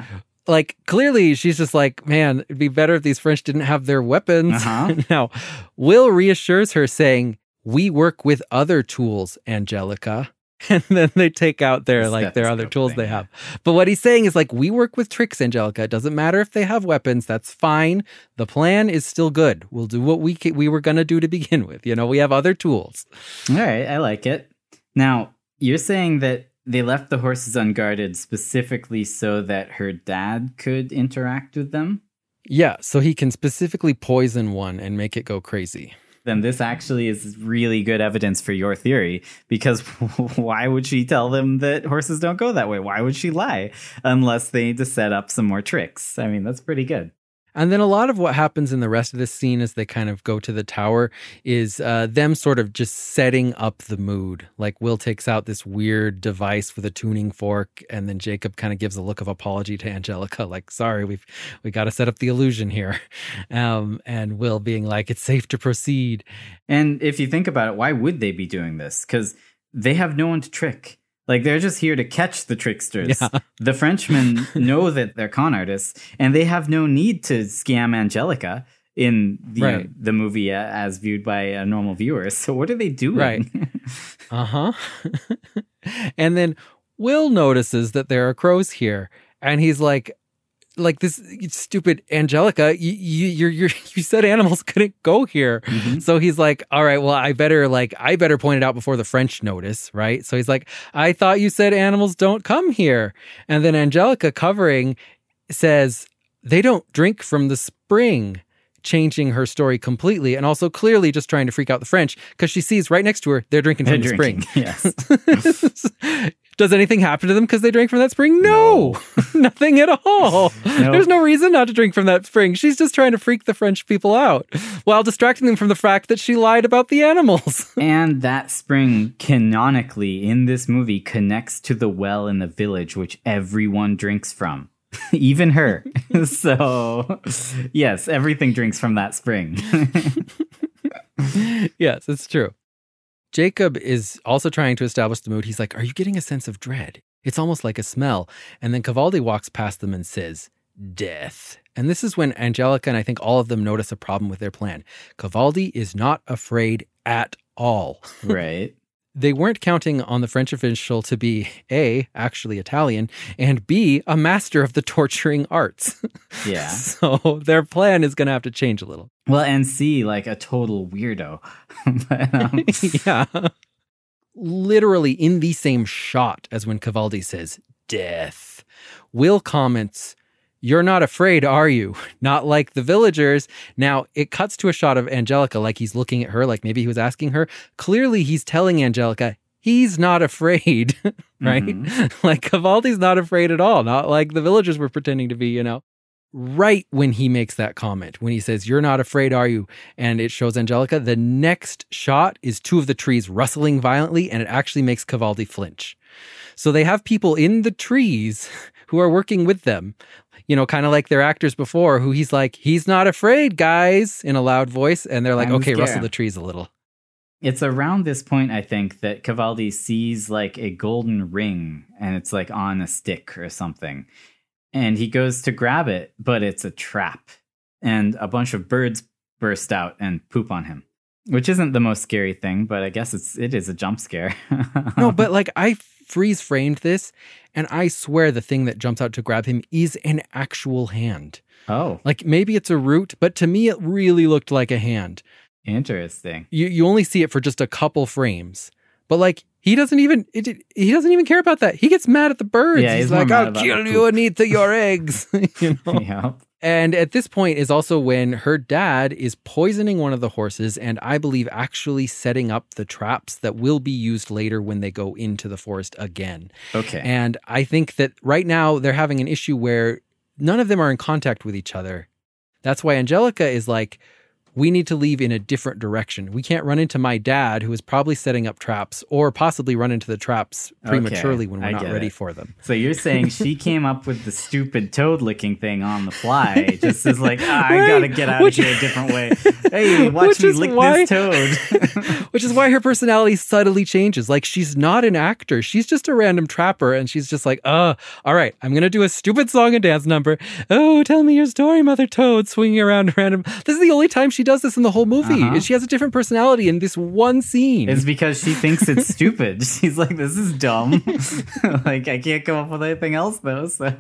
Speaker 1: like clearly she's just like, man, it'd be better if these French didn't have their weapons.
Speaker 2: Uh-huh.
Speaker 1: now, Will reassures her, saying, We work with other tools, Angelica. (laughs) And then they take out their
Speaker 2: The
Speaker 1: like their other tools
Speaker 2: thing,
Speaker 1: they have. But what he's saying is like, we work with tricks, Angelica. It doesn't matter if they have weapons. That's fine. The plan is still good. We'll do what we ca- we were gonna do to begin with. You know, we have other tools.
Speaker 2: All right, I like it. Now, you're saying that they left the horses unguarded specifically so that her dad could interact with them?
Speaker 1: Yeah, so he can specifically poison one and make it go crazy.
Speaker 2: Then this actually is really good evidence for your theory because (laughs) why would she tell them that horses don't go that way? Why would she lie unless they need to set up some more tricks? I mean, that's pretty good.
Speaker 1: And then a lot of what happens in the rest of this scene as they kind of go to the tower is uh, them sort of just setting up the mood. Like Will takes out this weird device with a tuning fork, and then Jacob kind of gives a look of apology to Angelica, like, "Sorry, we've we got to set up the illusion here," (laughs) um, and Will being like, "It's safe to proceed."
Speaker 2: And if you think about it, why would they be doing this? Because they have no one to trick. Like they're just here to catch the tricksters.
Speaker 1: Yeah. (laughs)
Speaker 2: The Frenchmen know that they're con artists, and they have no need to scam Angelica in the,
Speaker 1: Right.
Speaker 2: the movie uh, as viewed by a normal viewer. (laughs) So what are they doing?
Speaker 1: Right. (laughs) Uh huh. and then Will notices that there are crows here, and he's like, like this stupid Angelica, you you you (laughs) you said animals (laughs) couldn't go here.
Speaker 2: Mhm.
Speaker 1: So he's like, all right, well, I better like I better point it out before the French notice, right? So he's like, I thought you said animals don't come here. And then Angelica covering says they don't drink from the spring, changing her story completely and also clearly just trying to freak out the French because she sees right next to her they're drinking
Speaker 2: They're
Speaker 1: from the
Speaker 2: drinking,
Speaker 1: spring. (laughs) Does anything happen to them because they drank from that spring? No, (laughs) nothing at all. (laughs)
Speaker 2: No.
Speaker 1: There's no reason not to drink from that spring. She's just trying to freak the French people out while distracting them from the fact that she lied about the animals. (laughs)
Speaker 2: And that spring canonically in this movie connects to the well in the village, which everyone drinks from, even her. so, yes, everything drinks from that spring.
Speaker 1: yes, it's true. Jacob is also trying to establish the mood. He's like, Are you getting a sense of dread? It's almost like a smell. And then Cavaldi walks past them and says, Death. And this is when Angelica and I think all of them notice a problem with their plan. Cavaldi is not afraid at all.
Speaker 2: right.
Speaker 1: They weren't counting on the French official to be A, actually Italian, and B, a master of the torturing arts. (laughs)
Speaker 2: Yeah.
Speaker 1: so their plan is going to have to change a little.
Speaker 2: Well, and C, like a total weirdo. (laughs) but, um, (laughs)
Speaker 1: yeah. Literally in the same shot as when Cavaldi says, death. Will comments, You're not afraid, are you? (laughs) Not like the villagers. Now, it cuts to a shot of Angelica like he's looking at her, like maybe he was asking her. Clearly, he's telling Angelica, he's not afraid, (laughs) right? Mm-hmm. (laughs) Like Cavaldi's not afraid at all, not like the villagers were pretending to be, you know. Right when he makes that comment, when he says, You're not afraid, are you? And it shows Angelica, the next shot is two of the trees rustling violently, and it actually makes Cavaldi flinch. So they have people in the trees who are working with them, you know, kind of like their actors before, who he's like, He's not afraid, guys, in a loud voice. And they're like,
Speaker 2: I'm
Speaker 1: Okay, rustle the trees a little.
Speaker 2: It's around this point, I think, that Cavaldi sees like a golden ring and it's like on a stick or something. And he goes to grab it, but it's a trap. And a bunch of birds burst out and poop on him. Which isn't the most scary thing, but I guess it's it is a jump scare.
Speaker 1: No, (laughs) but like I freeze framed this, and I swear the thing that jumps out to grab him is an actual hand.
Speaker 2: oh,
Speaker 1: Like maybe it's a root, but to me it really looked like a hand.
Speaker 2: interesting.
Speaker 1: You you only see it for just a couple frames, but like he doesn't even it, he doesn't even care about that. He gets mad at the birds.
Speaker 2: Yeah,
Speaker 1: he's,
Speaker 2: he's
Speaker 1: like, "I'll kill you and eat the, your (laughs) eggs." (laughs) you know.
Speaker 2: yeah.
Speaker 1: And at this point is also when her dad is poisoning one of the horses, and I believe actually setting up the traps that will be used later when they go into the forest again.
Speaker 2: Okay.
Speaker 1: And I think that right now they're having an issue where none of them are in contact with each other. That's why Angelica is like, we need to leave in a different direction. We can't run into my dad, who is probably setting up traps, or possibly run into the traps prematurely when we're
Speaker 2: I
Speaker 1: not ready
Speaker 2: it.
Speaker 1: for them.
Speaker 2: So you're saying she (laughs) came up with the stupid toad licking thing on the fly, (laughs) just as like, I
Speaker 1: Right.
Speaker 2: gotta get out
Speaker 1: Which-
Speaker 2: of here a different way. Hey, (laughs) watch
Speaker 1: Which
Speaker 2: me lick
Speaker 1: why-
Speaker 2: this toad.
Speaker 1: Which is why her personality subtly changes. Like she's not an actor. She's just a random trapper. And she's just like, uh, all right, I'm to do a stupid song and dance number. Oh, tell me your story, Mother Toad, swinging around random. This is the only time she does this in the whole movie.
Speaker 2: Uh-huh.
Speaker 1: And she has a different personality in this one scene.
Speaker 2: it's because she thinks it's (laughs) stupid. She's like, this is dumb. (laughs) like, I can't come up with anything else though. So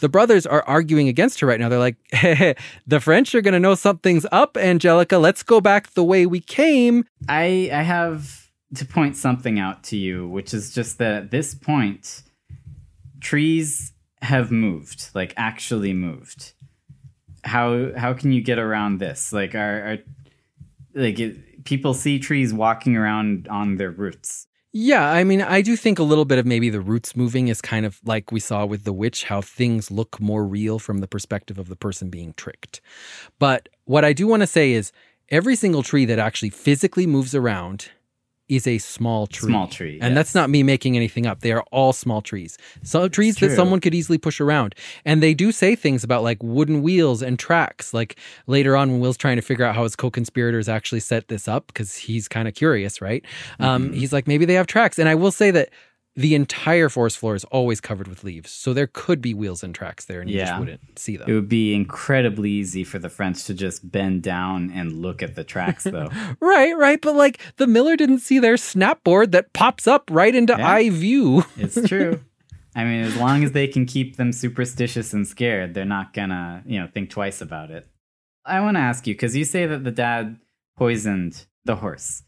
Speaker 1: the brothers are arguing against her right now. They're like, (laughs) the French are going to know something's up, Angelica. Let's go back the way we came.
Speaker 2: I I have to point something out to you, which is just that at this point, trees have moved, like actually moved. How how can you get around this? Like are, are like it, people see trees walking around on their roots.
Speaker 1: Yeah, I mean, I do think a little bit of maybe the roots moving is kind of like we saw with the witch, how things look more real from the perspective of the person being tricked. But what I do want to say is every single tree that actually physically moves around is a small tree.
Speaker 2: Small tree,
Speaker 1: And
Speaker 2: yes.
Speaker 1: that's not me making anything up. They are all small trees. So trees that someone could easily push around. And they do say things about like wooden wheels and tracks. Like later on when Will's trying to figure out how his co-conspirators actually set this up because he's kind of curious, right? Um,
Speaker 2: Mm-hmm.
Speaker 1: he's like, maybe they have tracks. And I will say that the entire forest floor is always covered with leaves. So there could be wheels and tracks there and you just wouldn't see them.
Speaker 2: It would be incredibly easy for the French to just bend down and look at the tracks, though. (laughs)
Speaker 1: Right, right. But like the Miller didn't see their snapboard that pops up right into
Speaker 2: Yeah.
Speaker 1: eye view. (laughs)
Speaker 2: It's true. I mean, as long as they can keep them superstitious and scared, they're not gonna, you know, think twice about it. I want to ask you because you say that the dad poisoned the horse.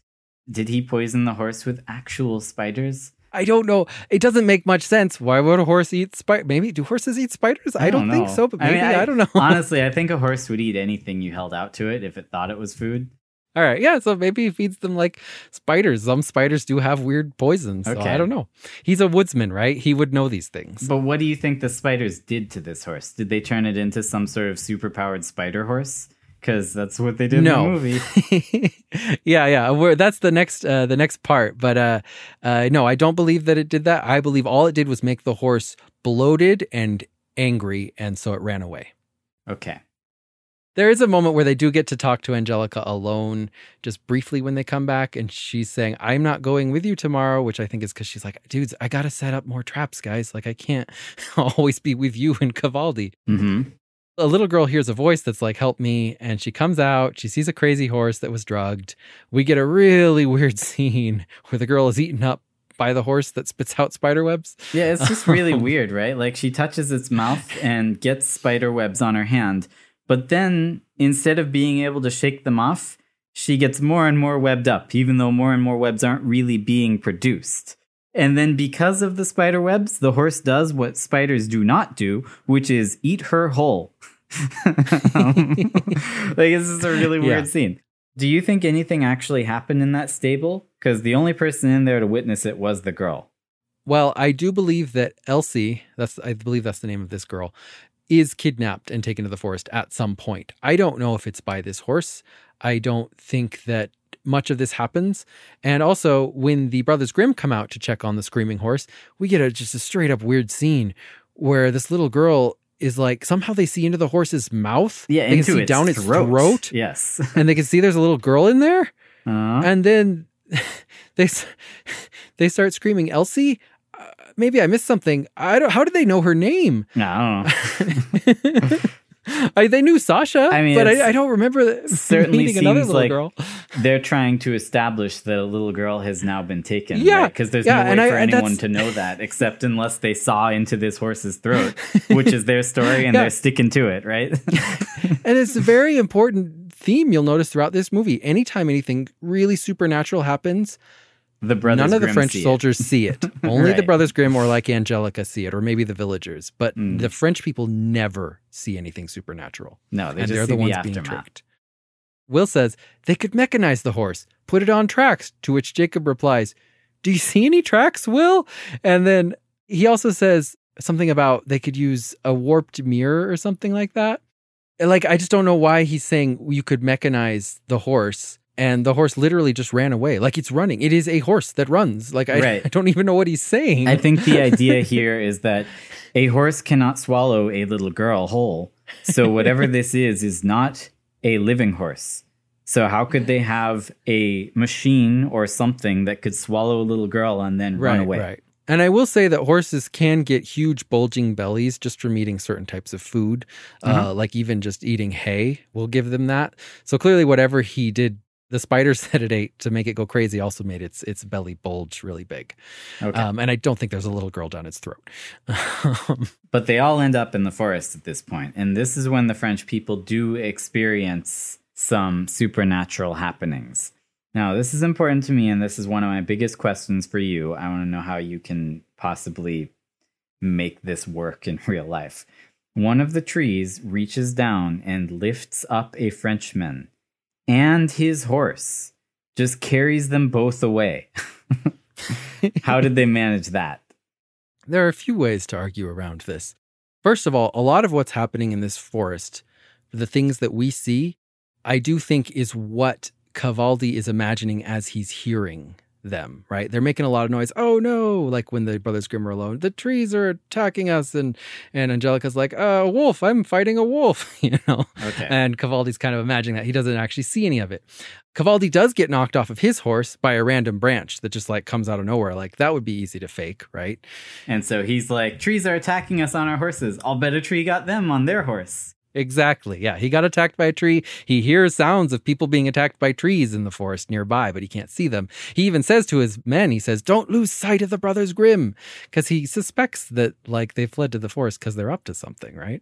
Speaker 2: Did he poison the horse with actual spiders?
Speaker 1: I don't know. It doesn't make much sense. Why would a horse eat spider? Maybe do horses eat spiders? I, don't, think so, but maybe
Speaker 2: mean,
Speaker 1: I, don't know. (laughs)
Speaker 2: honestly, I think a horse would eat anything you held out to it if it thought it was food.
Speaker 1: All right, yeah. So maybe he feeds them like spiders. Some spiders do have weird poisons. So
Speaker 2: Okay.
Speaker 1: I don't know. He's a woodsman, right? He would know these things.
Speaker 2: But what do you think the spiders did to this horse? Did they turn it into some sort of superpowered spider horse? Because that's what they did
Speaker 1: No.
Speaker 2: in the movie. (laughs)
Speaker 1: yeah, yeah. We're, that's the next uh, the next part. But uh, uh, no, I don't believe that it did that. I believe all it did was make the horse bloated and angry, and so it ran away.
Speaker 2: Okay.
Speaker 1: There is a moment where they do get to talk to Angelica alone, just briefly when they come back, and she's saying, "I'm not going with you tomorrow," which I think is because she's like, "Dudes, I gotta set up more traps, guys. Like I can't (laughs) always be with you and Cavaldi."
Speaker 2: hmm
Speaker 1: a little girl hears a voice that's like, Help me. And she comes out. She sees a crazy horse that was drugged. We get a really weird (laughs) scene where the girl is eaten up by the horse that spits out spider webs.
Speaker 2: Yeah, it's just really um, weird, right? Like she touches its mouth and gets spider webs on her hand. But then instead of being able to shake them off, she gets more and more webbed up, even though more and more webs aren't really being produced. And then because of the spider webs, the horse does what spiders do not do, which is eat her whole. um, (laughs) like this is a really weird yeah. scene. Do you think anything actually happened in that stable? Because the only person in there to witness it was the girl.
Speaker 1: Well, I do believe that Elsie, that's I believe that's the name of this girl, is kidnapped and taken to the forest at some point. I don't know if it's by this horse. I don't think that much of this happens. And also, when the Brothers Grimm come out to check on the screaming horse, we get a just a straight up weird scene where this little girl is like somehow they see into the horse's mouth.
Speaker 2: Yeah,
Speaker 1: they
Speaker 2: can
Speaker 1: see
Speaker 2: its
Speaker 1: down its throat.
Speaker 2: Yes, (laughs)
Speaker 1: and they can see there's a little girl in there.
Speaker 2: Uh-huh.
Speaker 1: And then (laughs) they (laughs) they start screaming, "Elsie!" Uh, maybe I missed something. I don't. How did they know her name?
Speaker 2: No.
Speaker 1: I, (laughs) they knew Sasha, I mean, but I, I, don't remember
Speaker 2: certainly
Speaker 1: meeting another little
Speaker 2: like
Speaker 1: girl.
Speaker 2: They're trying to establish that a little girl has now been taken. Yeah, because right? there's yeah, no way for I, anyone to know that except unless they saw into this horse's throat, (laughs) which is their story, and yeah. they're sticking to it, right? (laughs)
Speaker 1: and it's a very important theme you'll notice throughout this movie. Anytime anything really supernatural happens,
Speaker 2: the brothers
Speaker 1: None of
Speaker 2: the
Speaker 1: French
Speaker 2: see
Speaker 1: soldiers see it. (laughs) Only
Speaker 2: right.
Speaker 1: the brothers Grimm or like Angelica see it, or maybe the villagers. But
Speaker 2: Mm.
Speaker 1: the French people never see anything supernatural.
Speaker 2: No, they
Speaker 1: and
Speaker 2: just
Speaker 1: they're
Speaker 2: see
Speaker 1: the ones
Speaker 2: the
Speaker 1: being
Speaker 2: aftermath.
Speaker 1: tricked. Will says they could mechanize the horse, put it on tracks, to which Jacob replies, Do you see any tracks, Will? And then he also says something about they could use a warped mirror or something like that. Like, I just don't know why he's saying you could mechanize the horse. And the horse literally just ran away. Like it's running. It is a horse that runs. Like I,
Speaker 2: Right. (laughs)
Speaker 1: I don't even know what he's saying.
Speaker 2: I think the idea (laughs) here is that a horse cannot swallow a little girl whole. So whatever this is is not a living horse. So how could they have a machine or something that could swallow a little girl and then
Speaker 1: right,
Speaker 2: run away?
Speaker 1: Right. And I will say that horses can get huge bulging bellies just from eating certain types of food, uh
Speaker 2: Uh-huh.
Speaker 1: like even just eating hay will give them that. So clearly, whatever he did, the spiders (laughs) that it ate to make it go crazy also made its its belly bulge really big.
Speaker 2: Okay.
Speaker 1: Um, and I don't think there's a little girl down its throat. (laughs)
Speaker 2: But they all end up in the forest at this point, and this is when the French people do experience some supernatural happenings. Now, this is important to me, and this is one of my biggest questions for you. I want to know how you can possibly make this work in (laughs) real life. One of the trees reaches down and lifts up a Frenchman and his horse, just carries them both away. (laughs) how did they manage that?
Speaker 1: There are a few ways to argue around this. First of all, a lot of what's happening in this forest, the things that we see, I do think is what Cavaldi is imagining as he's hearing them, right? They're making a lot of noise. Oh no, like when the brothers Grimm are alone, the trees are attacking us and and Angelica's like, "Uh, a wolf, I'm fighting a wolf," (laughs) you know.
Speaker 2: Okay.
Speaker 1: And Cavaldi's kind of imagining that. He doesn't actually see any of it. Cavaldi does get knocked off of his horse by a random branch that just like comes out of nowhere. Like that would be easy to fake, right?
Speaker 2: And so he's like, trees are attacking us on our horses. I'll bet a tree got them on their horse.
Speaker 1: Exactly. Yeah. He got attacked by a tree. He hears sounds of people being attacked by trees in the forest nearby, but he can't see them. He even says to his men, he says, Don't lose sight of the brothers Grimm, because he suspects that, like, they fled to the forest because they're up to something, right?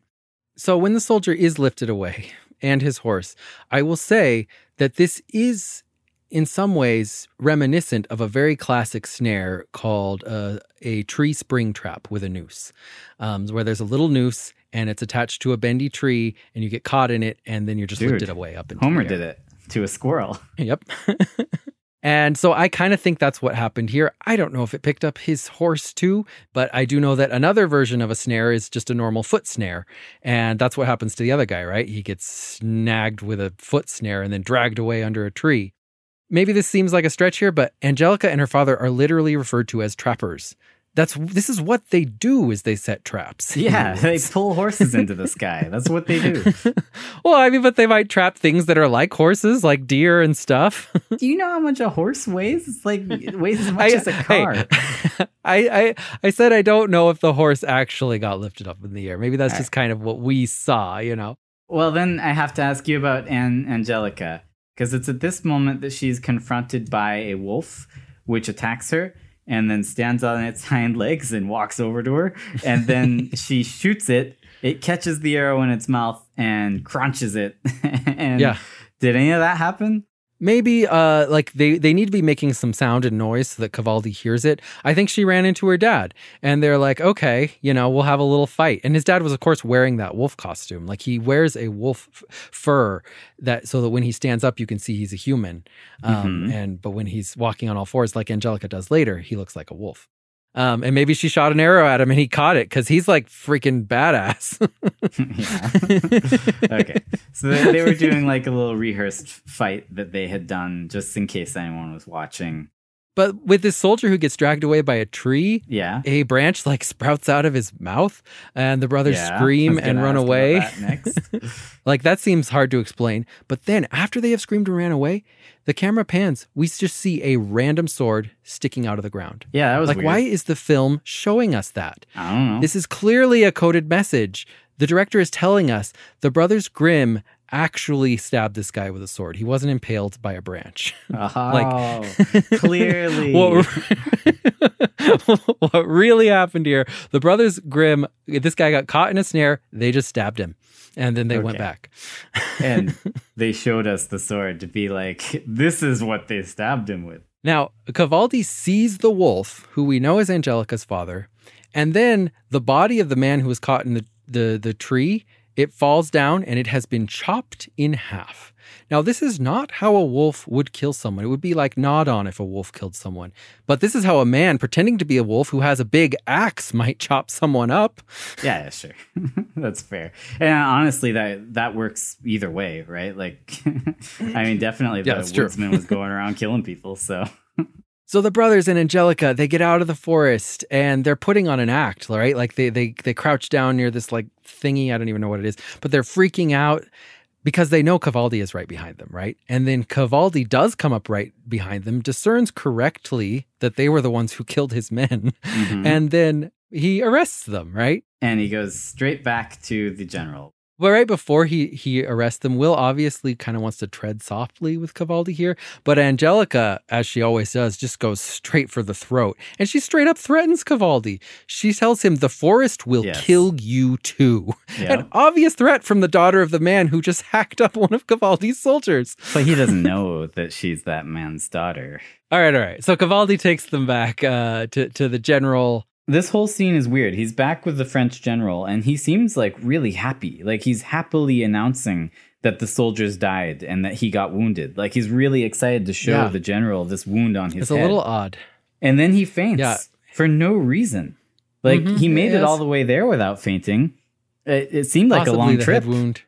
Speaker 1: So when the soldier is lifted away and his horse, I will say that this is in some ways reminiscent of a very classic snare called uh, a tree spring trap with a noose, um, where there's a little noose and it's attached to a bendy tree, and you get caught in it, and then you're just
Speaker 2: Dude,
Speaker 1: lifted away up into
Speaker 2: Homer
Speaker 1: the air.
Speaker 2: did it to a squirrel. (laughs)
Speaker 1: Yep. (laughs) and so I kind of think that's what happened here. I don't know if it picked up his horse too, but I do know that another version of a snare is just a normal foot snare. And that's what happens to the other guy, right? He gets snagged with a foot snare and then dragged away under a tree. Maybe this seems like a stretch here, but Angelica and her father are literally referred to as trappers That's this is what they do is they set traps. (laughs)
Speaker 2: Yeah, (laughs) they pull horses into the sky. That's what they do. (laughs)
Speaker 1: well, I mean, but they might trap things that are like horses, like deer and stuff.
Speaker 2: do you know how much a horse weighs? It's like it weighs as much I, as a car.
Speaker 1: Hey, I, I I said I don't know if the horse actually got lifted up in the air. Maybe that's All just right. kind of what we saw, you know.
Speaker 2: Well, then I have to ask you about Anne Angelica because it's at this moment that she's confronted by a wolf which attacks her and then stands on its hind legs and walks over to her. And then (laughs) she shoots it. It catches the arrow in its mouth and crunches it. (laughs) and yeah. did any of that happen?
Speaker 1: Maybe uh like they they need to be making some sound and noise so that Cavaldi hears it. I think she ran into her dad and they're like, "Okay, you know, we'll have a little fight." And his dad was of course wearing that wolf costume. Like he wears a wolf f- fur that so that when he stands up you can see he's a human. Um mm-hmm. and but when he's walking on all fours like Angelica does later, he looks like a wolf. Um, and maybe she shot an arrow at him and he caught it because he's like freaking badass. (laughs) (laughs)
Speaker 2: okay. So they, they, were doing like a little rehearsed fight that they had done just in case anyone was watching.
Speaker 1: But with this soldier who gets dragged away by a tree,
Speaker 2: yeah,
Speaker 1: a branch like sprouts out of his mouth, and the brothers yeah, scream and run away.
Speaker 2: next, (laughs) (laughs)
Speaker 1: like that seems hard to explain. But then after they have screamed and ran away, the camera pans. We just see a random sword sticking out of the ground.
Speaker 2: Yeah, that was
Speaker 1: like.
Speaker 2: Weird.
Speaker 1: Why is the film showing us that?
Speaker 2: I don't know.
Speaker 1: This is clearly a coded message. The director is telling us the brothers Grimm actually stabbed this guy with a sword. He wasn't impaled by a branch. (laughs)
Speaker 2: Oh, like (laughs) clearly.
Speaker 1: what, (laughs) what really happened here? The brothers Grimm, this guy got caught in a snare. They just stabbed him, and then they okay. went back.
Speaker 2: and they showed us the sword to be like, this is what they stabbed him with.
Speaker 1: Now, Cavaldi sees the wolf, who we know is Angelica's father, and then the body of the man who was caught in the, the, the tree it falls down and it has been chopped in half. Now, this is not how a wolf would kill someone. It would be like Nodon if a wolf killed someone. But this is how a man pretending to be a wolf who has a big axe (laughs) might chop someone up.
Speaker 2: Yeah, yeah sure. (laughs) That's fair. And honestly, that that works either way, right? Like, (laughs) I mean, definitely the yeah, woodsman was going around killing people. So
Speaker 1: so the brothers and Angelica, they get out of the forest and they're putting on an act, right? Like they they they crouch down near this like thingy, I don't even know what it is, but they're freaking out because they know Cavaldi is right behind them, right? And then Cavaldi does come up right behind them, discerns correctly that they were the ones who killed his men, mm-hmm. (laughs) and then he arrests them, right?
Speaker 2: And he goes straight back to the general.
Speaker 1: But right before he he arrests them, Will obviously kind of wants to tread softly with Cavaldi here. But Angelica, as she always does, just goes straight for the throat. And she straight up threatens Cavaldi. She tells him the forest will yes. kill you too. (laughs) Yeah. An obvious threat from the daughter of the man who just (laughs) hacked up one of Cavaldi's soldiers.
Speaker 2: But he doesn't (laughs) know that she's that man's daughter.
Speaker 1: All right, all right. So Cavaldi takes them back uh, to to the general
Speaker 2: this whole scene is weird. He's back with the French general and he seems like really happy. Like he's happily announcing that the soldiers died and that he got wounded. Like he's really excited to show yeah. the general this wound on his
Speaker 1: it's
Speaker 2: head.
Speaker 1: It's a little odd.
Speaker 2: And then he faints yeah. for no reason. Like mm-hmm, he made it, it all the way there without fainting. It, it seemed like Possibly a long trip.
Speaker 1: wound.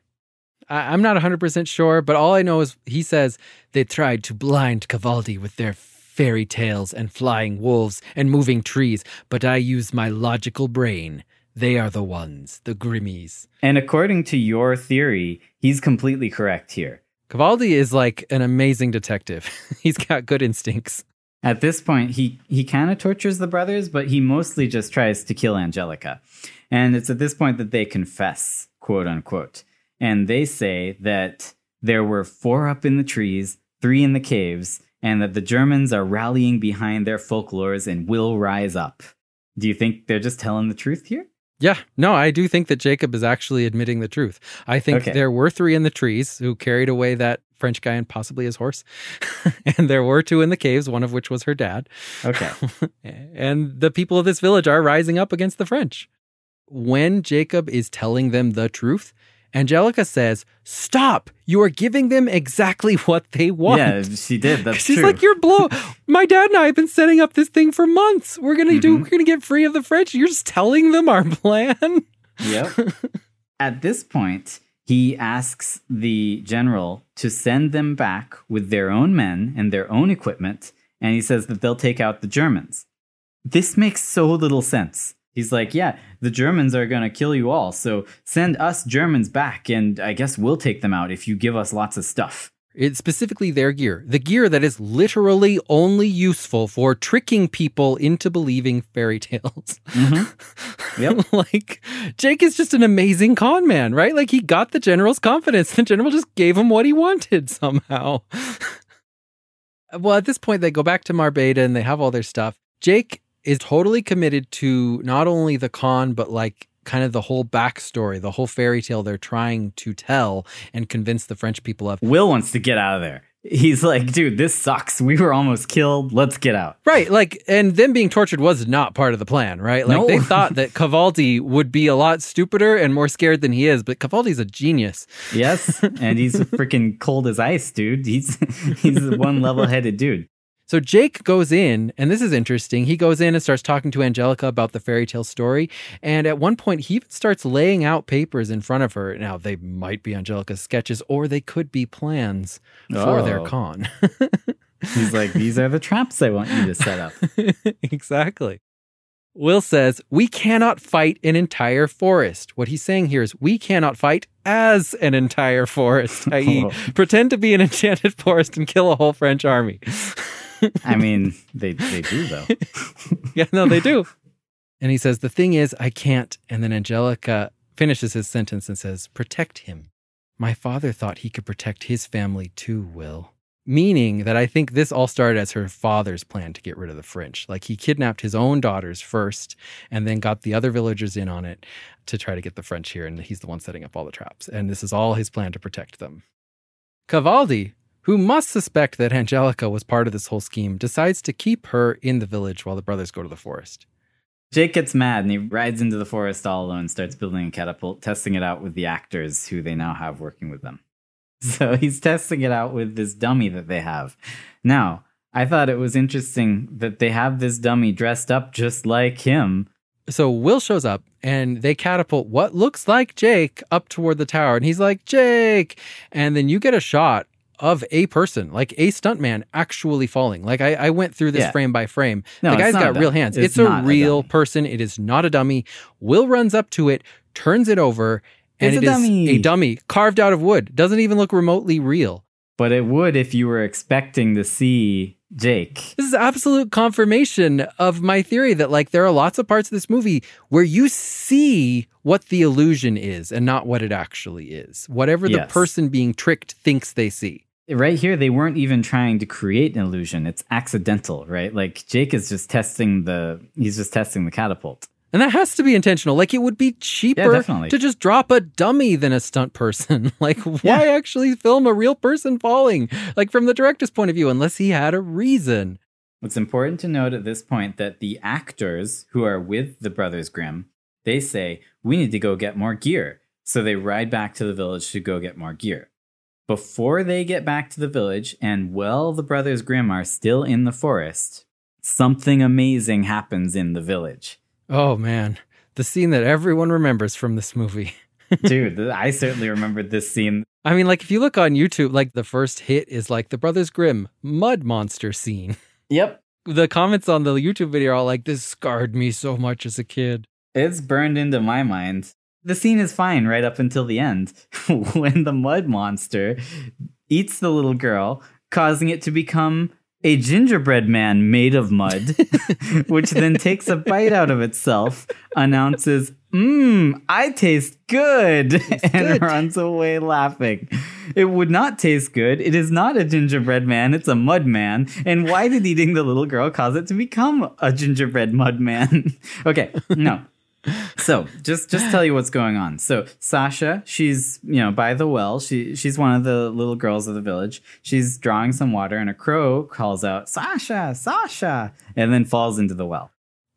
Speaker 1: I, I'm not 100% sure, but all I know is he says they tried to blind Cavaldi with their fairy tales and flying wolves and moving trees, but I use my logical brain. They are the ones, the Grimmies.
Speaker 2: And according to your theory, he's completely correct here.
Speaker 1: Cavaldi is like an amazing detective. (laughs) he's got good instincts.
Speaker 2: At this point, he, he kind of tortures the brothers, but he mostly just tries to kill Angelica. And it's at this point that they confess, quote unquote. And they say that there were four up in the trees, three in the caves, and that the Germans are rallying behind their folklores and will rise up. Do you think they're just telling the truth here?
Speaker 1: Yeah, no, I do think that Jacob is actually admitting the truth. I think okay. there were three in the trees who carried away that French guy and possibly his horse. (laughs) and there were two in the caves, one of which was her dad.
Speaker 2: Okay. (laughs)
Speaker 1: and the people of this village are rising up against the French. When Jacob is telling them the truth, Angelica says, Stop! You are giving them exactly (laughs) what they want.
Speaker 2: Yeah, she did. That's
Speaker 1: She's
Speaker 2: true.
Speaker 1: like, You're blow. My dad and I have been setting up this thing for months. We're gonna mm-hmm. do. We're gonna get free of the French. You're just telling them our plan.
Speaker 2: Yep. (laughs) At this point, he asks the general to send them back with their own men and their own equipment, and he says that they'll take out the Germans. This makes so little sense. He's like, yeah, the Germans are going to kill you all. So send us Germans back, and I guess we'll take them out if you give us lots of stuff.
Speaker 1: It's specifically their gear, the gear that is literally only useful for tricking people into believing fairy tales.
Speaker 2: Mm-hmm. (laughs) Yep.
Speaker 1: like, Jake is just an amazing con man, right? Like, he got the general's confidence. The general just gave him what he wanted somehow. (laughs) well, at this point, they go back to Marbaden and they have all their stuff. Jake is totally committed to not only the con, but like kind of the whole backstory, the whole fairy tale they're trying to tell and convince the French people of.
Speaker 2: Will wants to get out of there. He's like, dude, this sucks. We were almost killed. Let's get out.
Speaker 1: Right. Like, and them being tortured was not part of the plan, right? Like,
Speaker 2: No.
Speaker 1: they (laughs) thought that Cavaldi would be a lot stupider and more scared than he is, but Cavaldi's a genius.
Speaker 2: Yes, and he's (laughs) freaking cold as ice, dude. He's he's one level-headed dude.
Speaker 1: So Jake goes in, and this is interesting. He goes in and starts talking to Angelica about the fairy tale story. And at one point, he even starts laying out papers in front of her. Now, they might be Angelica's sketches, or they could be plans for their
Speaker 2: Oh.
Speaker 1: con. (laughs)
Speaker 2: He's like, these are the traps I want you to set up. (laughs)
Speaker 1: exactly. Will says, We cannot fight an entire forest. What he's saying here is, we cannot fight as an entire forest, (laughs) i.e.,
Speaker 2: Oh.
Speaker 1: pretend to be an enchanted forest and kill a whole French army. (laughs)
Speaker 2: I mean, they they do though. (laughs)
Speaker 1: yeah, no, they do. And he says, The thing is, I can't. And then Angelica finishes his sentence and says, Protect him. My father thought he could protect his family too, Will. Meaning that I think this all started as her father's plan to get rid of the French. Like he kidnapped his own daughters first and then got the other villagers in on it to try to get the French here. And he's the one setting up all the traps. And this is all his plan to protect them. Cavaldi, who must suspect that Angelica was part of this whole scheme, decides to keep her in the village while the brothers go to the forest.
Speaker 2: Jake gets mad and he rides into the forest all alone, starts building a catapult, testing it out with the actors who they now have working with them. (laughs) So he's testing it out with this dummy that they have. Now, I thought it was interesting that they have this dummy dressed up just like him.
Speaker 1: So Will shows up and they catapult what looks like Jake up toward the tower. And he's like, Jake. And then you get a shot of a person, like a stuntman, actually falling. Like I, I went through this
Speaker 2: Yeah.
Speaker 1: frame by frame.
Speaker 2: No,
Speaker 1: the guy's got real hands.
Speaker 2: It's
Speaker 1: It's, a
Speaker 2: not a
Speaker 1: real person. It is not a dummy. Will runs up to it, turns it over, and
Speaker 2: It's
Speaker 1: it
Speaker 2: a
Speaker 1: is
Speaker 2: dummy.
Speaker 1: a dummy carved out of wood. Doesn't even look remotely real.
Speaker 2: But it would if you were expecting to see Jake.
Speaker 1: This is absolute confirmation of my theory that like there are lots of parts of this movie where you see what the illusion is and not what it actually is. Whatever the
Speaker 2: Yes.
Speaker 1: person being tricked thinks they see.
Speaker 2: Right here, they weren't even trying to create an illusion. It's accidental, right? Like Jake is just testing the he's just testing the catapult.
Speaker 1: And that has to be intentional. Like it would be cheaper
Speaker 2: definitely.
Speaker 1: to just drop a dummy than a stunt person. (laughs) like why
Speaker 2: Yeah.
Speaker 1: actually film a real person falling? Like from the director's point of view unless he had a reason.
Speaker 2: It's important to note at this point that the actors who are with the Brothers Grimm, they say, we need to go get more gear. So they ride back to the village to go get more gear. Before they get back to the village, and while the Brothers Grimm are still in the forest, something amazing happens in the village.
Speaker 1: Oh man. The scene that everyone remembers from this movie. (laughs)
Speaker 2: Dude, I certainly remembered this scene.
Speaker 1: I mean, like if you look on YouTube, like the first hit is like the Brothers Grimm mud monster scene. (laughs)
Speaker 2: Yep.
Speaker 1: The comments on the YouTube video are all like, "This scarred me so much as a kid."
Speaker 2: It's burned into my mind. The scene is fine right up until the end (laughs) when the mud monster eats the little girl, causing it to become a gingerbread man made of mud, (laughs) which then takes a bite out of itself, announces, Mmm, I taste good, and
Speaker 1: good.
Speaker 2: runs away laughing. It would not taste good. It is not a gingerbread man, it's a mud man. And why did eating the little girl cause it to become a gingerbread mud man? (laughs) okay, no. So just just tell you what's going on. So Sasha, she's you know by the well. She she's one of the little girls of the village. She's drawing some water, and a crow calls out Sasha, Sasha, and then falls into the well.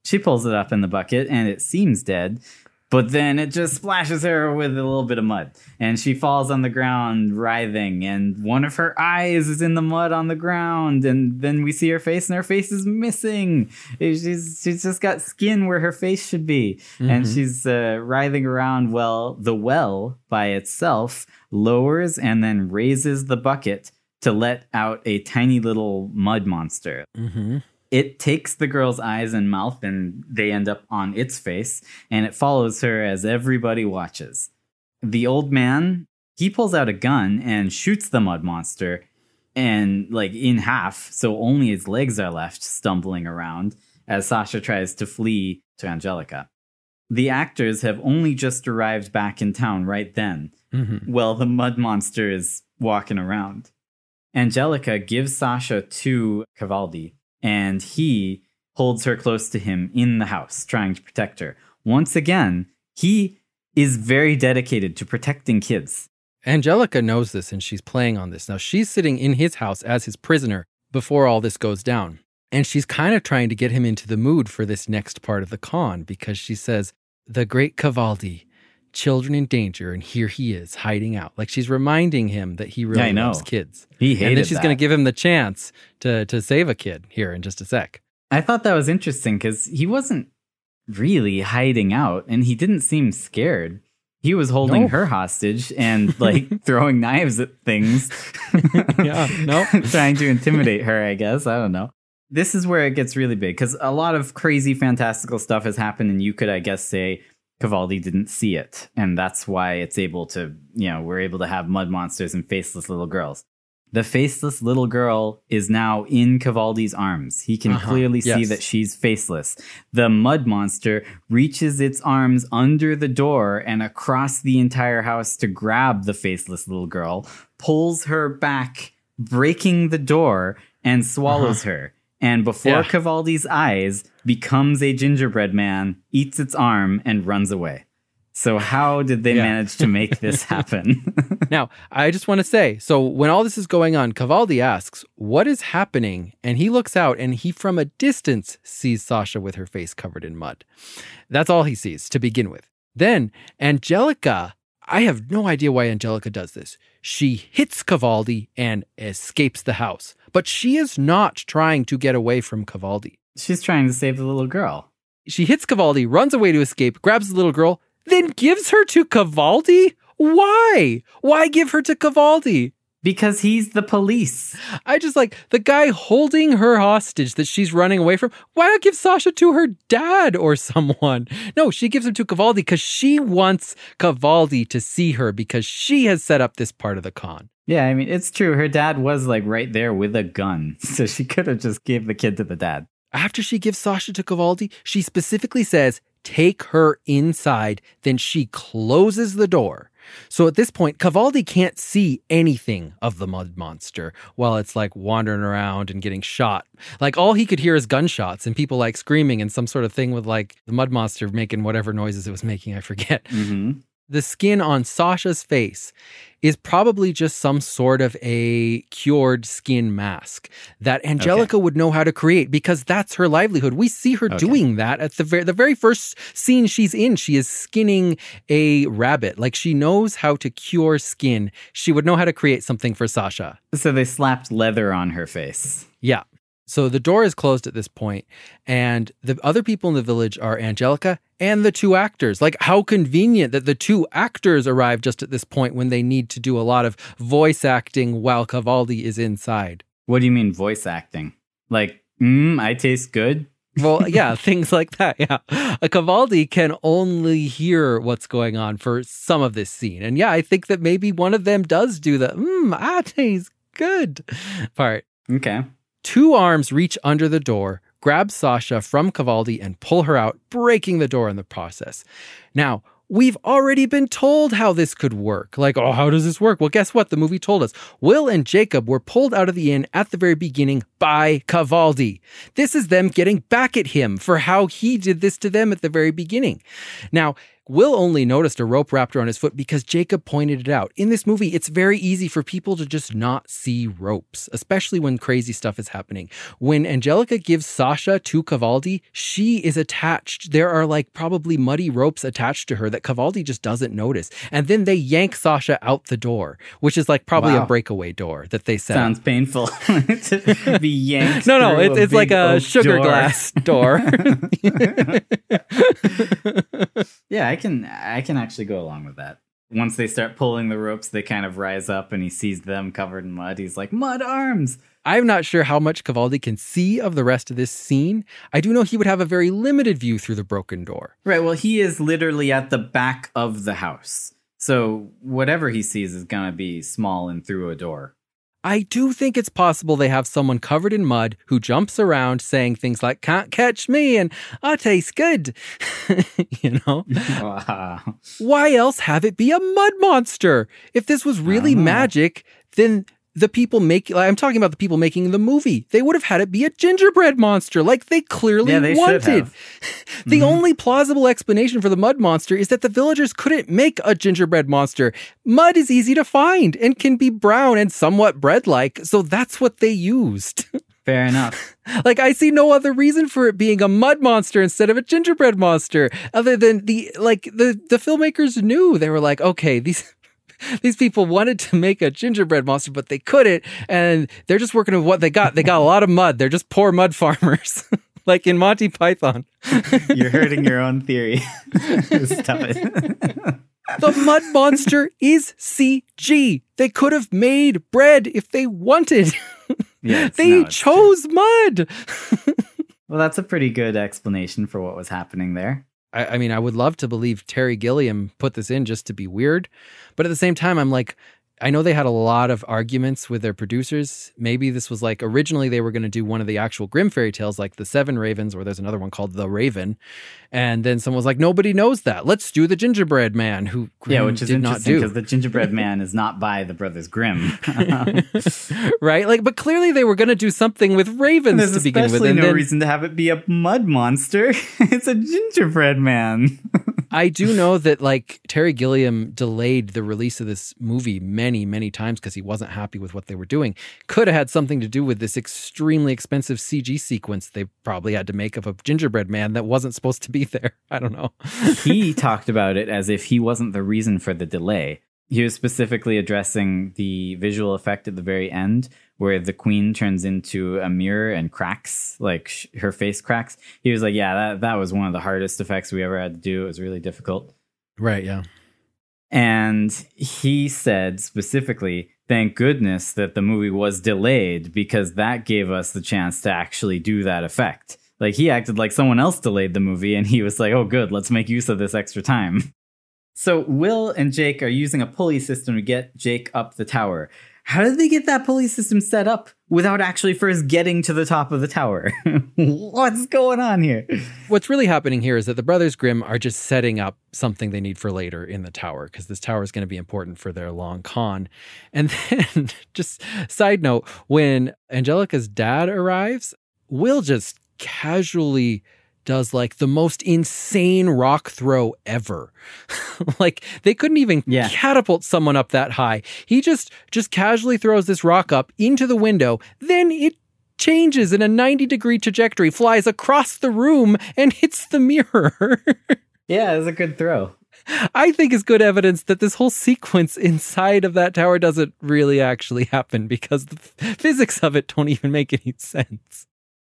Speaker 2: She pulls it up in the bucket, and it seems dead. But then it just splashes her with a little bit of mud, and she falls on the ground, writhing. And one of her eyes is in the mud on the ground, and then we see her face, and her face is missing. She's she's just got skin where her face should be, and
Speaker 1: Mhm.
Speaker 2: she's uh, writhing around. Well, the well by itself lowers and then raises the bucket to let out a tiny little mud monster.
Speaker 1: Mm-hmm.
Speaker 2: It takes the girl's eyes and mouth and they end up on its face and it follows her as everybody watches. The old man, he pulls out a gun and shoots the mud monster and like in half, so only his legs are left stumbling around as Sasha tries to flee to Angelica. The actors have only just arrived back in town right then.
Speaker 1: Mhm.
Speaker 2: Well, the mud monster is walking around. Angelica gives Sasha to Cavaldi, and he holds her close to him in the house, trying to protect her. Once again, he is very dedicated to protecting kids.
Speaker 1: Angelica knows this and she's playing on this. Now she's sitting in his house as his prisoner before all this goes down. And she's kind of trying to get him into the mood for this next part of the con because she says, The great Cavaldi, children in danger, and here he is hiding out. Like she's reminding him that he really
Speaker 2: know.
Speaker 1: loves kids.
Speaker 2: He hated
Speaker 1: and then she's
Speaker 2: that.
Speaker 1: to give him the chance to, to save a kid here in just a sec.
Speaker 2: I thought that was interesting because he wasn't really hiding out and he didn't seem scared. He was holding
Speaker 1: No.
Speaker 2: her hostage and like (laughs) throwing knives at things. (laughs)
Speaker 1: Yeah, no. (laughs)
Speaker 2: trying to intimidate her, I guess. I don't know. This is where it gets really big because a lot of crazy, fantastical stuff has happened, and you could, I guess, say Cavaldi didn't see it. And that's why it's able to, you know, we're able to have mud monsters and faceless little girls. The faceless little girl is now in Cavaldi's arms. He can
Speaker 1: Uh-huh,
Speaker 2: clearly see that she's faceless. The mud monster reaches its arms under the door and across the entire house to grab the faceless little girl, pulls her back, breaking the door, and swallows her. And before
Speaker 1: Uh-huh. Yeah.
Speaker 2: Cavaldi's eyes, becomes a gingerbread man, eats its arm, and runs away. So how did they
Speaker 1: Yeah.
Speaker 2: manage to make this (laughs) happen? (laughs)
Speaker 1: Now, I just want to say so when all this is going on, Cavaldi asks, What is happening? And he looks out and he, from a distance, sees Sasha with her face covered in mud. That's all he sees to begin with. Then, Angelica, I have no idea why Angelica does this. She hits Cavaldi and escapes the house, but she is not trying to get away from Cavaldi.
Speaker 2: She's trying to save the little girl.
Speaker 1: She hits Cavaldi, runs away to escape, grabs the little girl, then gives her to Cavaldi? Why? Why give her to Cavaldi?
Speaker 2: Because he's the police.
Speaker 1: I just like the guy holding her hostage that she's running away from. Why not give Sasha to her dad or (laughs) someone? No, she gives him to Cavaldi because she wants Cavaldi to see her because she has set up this part of the con.
Speaker 2: Yeah, I mean, it's true. Her dad was like right there with a gun. (laughs) So she could have just gave the kid to the dad.
Speaker 1: After she gives Sasha to Cavaldi, she specifically says, Take her inside. Then she closes the door. So at this point, Cavaldi can't see anything of the mud monster while it's like wandering around and getting shot. Like all he could hear is gunshots and people like screaming and some sort of thing with like the mud monster making whatever noises it was making. I forget.
Speaker 2: Mm-hmm.
Speaker 1: The skin on Sasha's face is probably just some sort of a cured skin mask that Angelica would know how to create because that's her livelihood. We see her
Speaker 2: Okay.
Speaker 1: doing that at the very the very first scene she's in. She is skinning a rabbit. Like she knows how to cure skin. She would know how to create something for Sasha.
Speaker 2: So they slapped leather on her face.
Speaker 1: Yeah. So the door is closed at this point, and the other people in the village are Angelica and the two actors. Like, how convenient that the two actors arrive just at this point when they need to do a lot of voice acting while Cavaldi is inside.
Speaker 2: What do you mean voice acting? Like, mm, I taste good?
Speaker 1: Well, (laughs) yeah, things like that. Yeah. A Cavaldi can only hear what's going on for some of this scene. And yeah, I think that maybe one of them does do the, mmm, ah, tastes good (laughs) part.
Speaker 2: Okay.
Speaker 1: Two arms reach under the door, grab Sasha from Cavaldi, and pull her out, breaking the door in the process. Now, we've already been told how this could work. Like, oh, how does this work? Well, guess what? The movie told us. Will and Jacob were pulled out of the inn at the very beginning by Cavaldi. This is them getting back at him for how he did this to them at the very beginning. Now, Will only noticed a rope wrapped around his foot because Jacob pointed it out. In this movie, it's very easy for people to just not see ropes, especially when crazy stuff is happening. When Angelica gives Sasha to Cavaldi, she is attached. There are like probably muddy ropes attached to her that Cavaldi just doesn't notice. And then they yank Sasha out the door, which is like probably
Speaker 2: Wow.
Speaker 1: a breakaway door that they set.
Speaker 2: Sounds painful (laughs) to be yanked.
Speaker 1: No, no, it's, it's like a sugar
Speaker 2: door.
Speaker 1: glass door. (laughs) (laughs)
Speaker 2: Yeah, I can I can actually go along with that. Once they start pulling the ropes, they kind of rise up and he sees them covered in mud. He's like, "Mud arms."
Speaker 1: I'm not sure how much Cavaldi can see of the rest of this scene. I do know he would have a very limited view through the broken door.
Speaker 2: Right. Well, he is literally at the back of the house. So whatever he sees is going to be small and through a door.
Speaker 1: I do think it's possible they have someone covered in mud who jumps around saying things like, can't catch me and I taste good. (laughs) you know? (laughs)
Speaker 2: Wow.
Speaker 1: Why else have it be a mud monster? If this was really
Speaker 2: Ah.
Speaker 1: magic, then the people making, I'm talking about the people making the movie, they would have had it be a gingerbread monster like they clearly
Speaker 2: Yeah, they
Speaker 1: wanted. (laughs) The
Speaker 2: Mhm.
Speaker 1: only plausible explanation for the mud monster is that the villagers couldn't make a gingerbread monster. Mud is easy to find and can be brown and somewhat bread like, so that's what they used. (laughs)
Speaker 2: Fair enough.
Speaker 1: like, I see no other reason for it being a mud monster instead of a gingerbread monster, other than the, like, the, the filmmakers knew. They were like, okay, these. (laughs) These people wanted to make a gingerbread monster, but they couldn't, and they're just working with what they got. They got a lot of mud. They're just poor mud farmers, (laughs) like in Monty Python. (laughs)
Speaker 2: You're hurting your own theory. Stop it.
Speaker 1: The mud monster is CG. They could have made bread if they wanted.
Speaker 2: Yeah,
Speaker 1: they
Speaker 2: no,
Speaker 1: chose mud.
Speaker 2: Well, that's a pretty good explanation for what was happening there.
Speaker 1: I, I mean, I would love to believe Terry Gilliam put this in just to be weird. But at the same time, I'm like, I know they had a lot of arguments with their producers. Maybe this was like originally they were going to do one of the actual Grimm fairy tales, like the Seven Ravens, or there's another one called The Raven. And then someone was like, nobody knows that. Let's do the Gingerbread Man, who
Speaker 2: yeah, which is interesting because the gingerbread (laughs) man is not by the Brothers Grimm. (laughs)
Speaker 1: right? Like, but clearly they were going to do something with ravens
Speaker 2: There's
Speaker 1: to begin with. And
Speaker 2: no
Speaker 1: then
Speaker 2: reason to have it be a mud monster. (laughs) it's a gingerbread man.
Speaker 1: I do know that like Terry Gilliam delayed the release of this movie many, many times because he wasn't happy with what they were doing. Could have had something to do with this extremely expensive CG sequence they probably had to make of a gingerbread man that wasn't supposed to be (laughs) there. I don't know.
Speaker 2: he talked about it as if he wasn't the reason for the delay. He was specifically addressing the visual effect at the very end where the queen turns into a mirror and cracks, like sh- her face cracks. He was like, Yeah, that, that was one of the hardest effects we ever had to do. It was really difficult.
Speaker 1: Right, yeah.
Speaker 2: And he said specifically, thank goodness that the movie was delayed because that gave us the chance to actually do that effect. Like he acted like someone else delayed the movie and he was like, oh, good, let's make use of this extra time. (laughs) So Will and Jake are using a pulley system to get Jake up the tower. How did they get that pulley system set up without actually first getting to the top of the tower? (laughs) What's going on here?
Speaker 1: What's really happening here is that the Brothers Grimm are just setting up something they need for later in the tower because this tower is going to be important for their long con. (laughs) And then, just side note, when Angelica's dad arrives, Will just casually does like the most insane rock throw ever. (laughs) like they couldn't even
Speaker 2: Yeah.
Speaker 1: catapult someone up that high. He just just casually throws this rock up into the window. Then it changes in a 90 degree trajectory, flies across the room and (laughs) hits the mirror. (laughs)
Speaker 2: Yeah, it was a good throw.
Speaker 1: I think is good evidence that this whole sequence inside of that tower doesn't really actually happen because the physics of it don't even make any sense.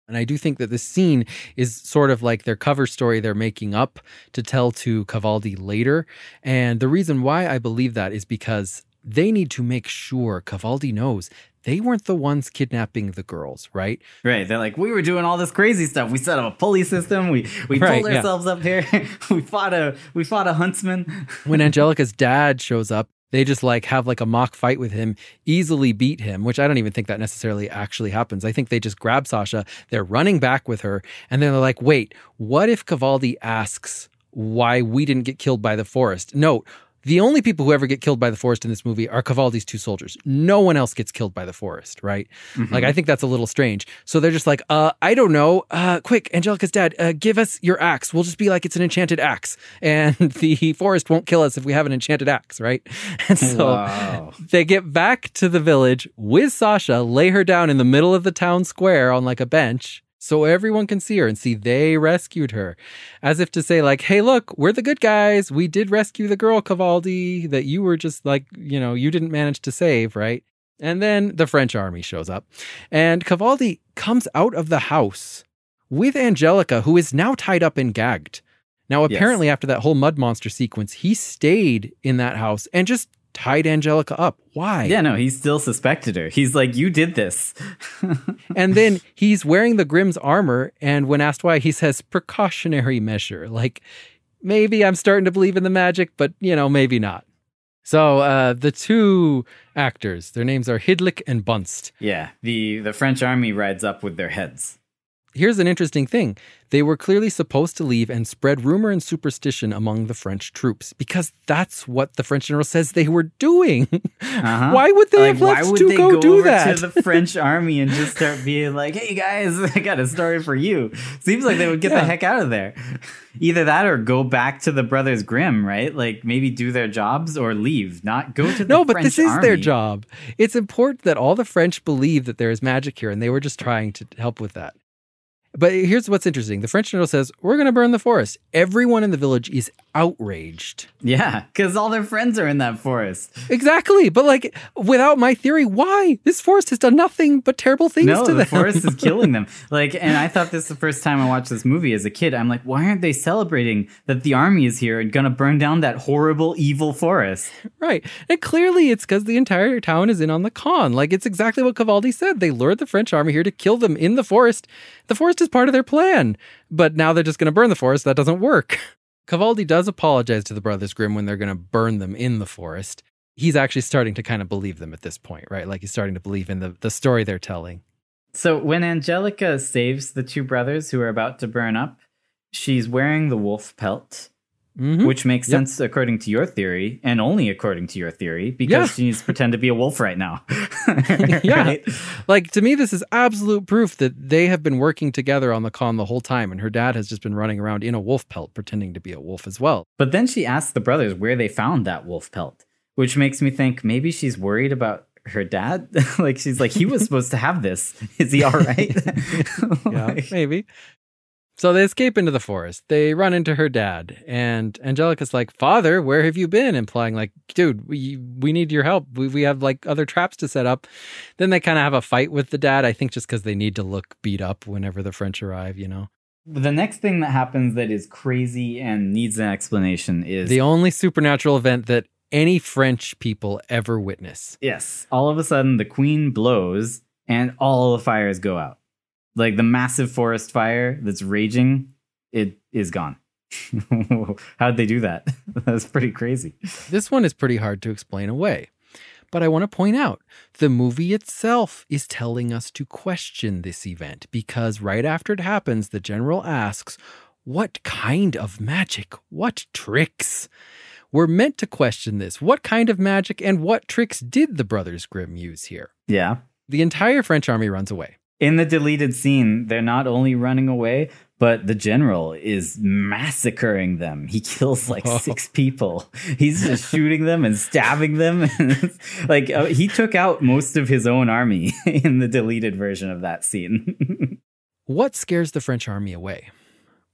Speaker 1: And I do think that this scene is sort of like their cover story they're making up to tell to Cavaldi later. And the reason why I believe that is because they need to make sure Cavaldi knows they weren't the ones kidnapping the girls, right?
Speaker 2: Right. They're like, we were doing all this crazy stuff. We set up a pulley system. We we
Speaker 1: Right,
Speaker 2: pulled
Speaker 1: yeah.
Speaker 2: ourselves up here. (laughs) we fought a we fought a huntsman.
Speaker 1: when (laughs) Angelica's dad shows up, they just like have like a mock fight with him, easily beat him, which I don't even think that necessarily actually happens. I think they just grab Sasha, they're running back with her, and then they're like, wait, what if Cavaldi asks why we didn't get killed by the forest? Note, the only people who ever get killed by the forest in this movie are Cavaldi's two soldiers. No one else gets killed by the forest, right? Like, I think that's a little strange. So they're just like, uh, I don't know. Uh, quick, Angelica's dad, uh, give us your axe. We'll just be like, it's an enchanted axe. (laughs) And the forest won't kill us if we have an enchanted axe, right? (laughs) And so
Speaker 2: Wow.
Speaker 1: they get back to the village with Sasha, lay her down in the middle of the town square on like a bench. So everyone can see her and see they rescued her. As if to say, like, hey, look, we're the good guys. We did rescue the girl, Cavaldi, that you were just like, you know, you didn't manage to save, right? And then the French army shows up. And Cavaldi comes out of the house with Angelica, who is now tied up and gagged. Now,
Speaker 2: Yes.
Speaker 1: apparently, after that whole mud monster sequence, he stayed in that house and just tied Angelica up. Why?
Speaker 2: Yeah, no, he still suspected her. He's like, You did this. (laughs)
Speaker 1: and then he's wearing the Grimm's armor. And when asked why, he says, precautionary measure. Like, maybe I'm starting to believe in the magic, but, you know, maybe not. So uh, the two actors, their names are Hidlick and Bunst.
Speaker 2: Yeah, the, the French army rides up with their heads.
Speaker 1: Here's an interesting thing. They were clearly supposed to leave and spread rumor and superstition among the French troops because that's what the French general says they were doing. Uh-huh. (laughs) Why would they like, have left to go, go do that?
Speaker 2: To the French (laughs) army and just start being like, "Hey guys, (laughs) I got a story for you." Seems like they would get yeah. the heck out of there. Either that or go back to the Brothers Grimm, right? Like maybe do their jobs or leave, not go to the
Speaker 1: No, but
Speaker 2: French
Speaker 1: this is
Speaker 2: army.
Speaker 1: their job. It's important that all the French believe that there is magic here, and they were just trying to help with that. But here's what's interesting. The French general says, We're going to burn the forest. Everyone in the village is outraged.
Speaker 2: Yeah, because all their friends are in that forest.
Speaker 1: Exactly. But, like, without my theory, why? This forest has done nothing but terrible things
Speaker 2: no,
Speaker 1: to
Speaker 2: the
Speaker 1: them.
Speaker 2: forest is (laughs) killing them. Like, and I thought this the first time I watched this movie as a kid. I'm like, why aren't they celebrating that the army is here and going to burn down that horrible, evil forest?
Speaker 1: Right. And clearly it's because the entire town is in on the con. Like, it's exactly what Cavaldi said. They lured the French army here to kill them in the forest. The forest is part of their plan. But now they're just going to burn the forest. That doesn't work. (laughs) Cavaldi does apologize to the Brothers Grimm when they're going to burn them in the forest. He's actually starting to kind of believe them at this point, right? Like he's starting to believe in the, the story they're telling.
Speaker 2: So when Angelica saves the two brothers who are about to burn up, she's wearing the wolf pelt Mm-hmm. Which makes yep. sense according to your theory, and only according to your theory, because yeah. she needs to pretend to be a wolf right now. (laughs) (laughs)
Speaker 1: yeah. Right? Like to me, this is absolute proof that they have been working together on the con the whole time, and her dad has just been running around in a wolf pelt pretending to be a wolf as well.
Speaker 2: But then she asks the brothers where they found that wolf pelt, which makes me think maybe she's worried about her dad. (laughs) like she's like, he was supposed to have this. Is he all right?
Speaker 1: yeah, like, maybe. So they escape into the forest. They run into her dad, and Angelica's like, "Father, where have you been?" Implying like, "Dude, we we need your help. We we have like other traps to set up." Then they kind of have a fight with the dad. I think just because they need to look beat up whenever the French arrive. You know.
Speaker 2: The next thing that happens that is crazy and needs an explanation is
Speaker 1: the only supernatural event that any French people ever witness.
Speaker 2: Yes. All of a sudden, the queen blows, and all the fires go out like the massive forest fire that's raging, it is gone. (laughs) How'd they do that? (laughs) That's pretty crazy.
Speaker 1: This one is pretty hard to explain away. But I want to point out the movie itself is telling us to question this event because right after it happens, the general asks, What kind of magic? What tricks? We're meant to question this. What kind of magic and what tricks did the Brothers Grimm use here?
Speaker 2: Yeah.
Speaker 1: The entire French army runs away
Speaker 2: in the deleted scene, they're not only running away, but the general is massacring them. He kills like oh. six people. He's just (laughs) shooting them and stabbing them. (laughs) like uh, he took out most of his own army (laughs) in the deleted version of that scene.
Speaker 1: what scares the French army away?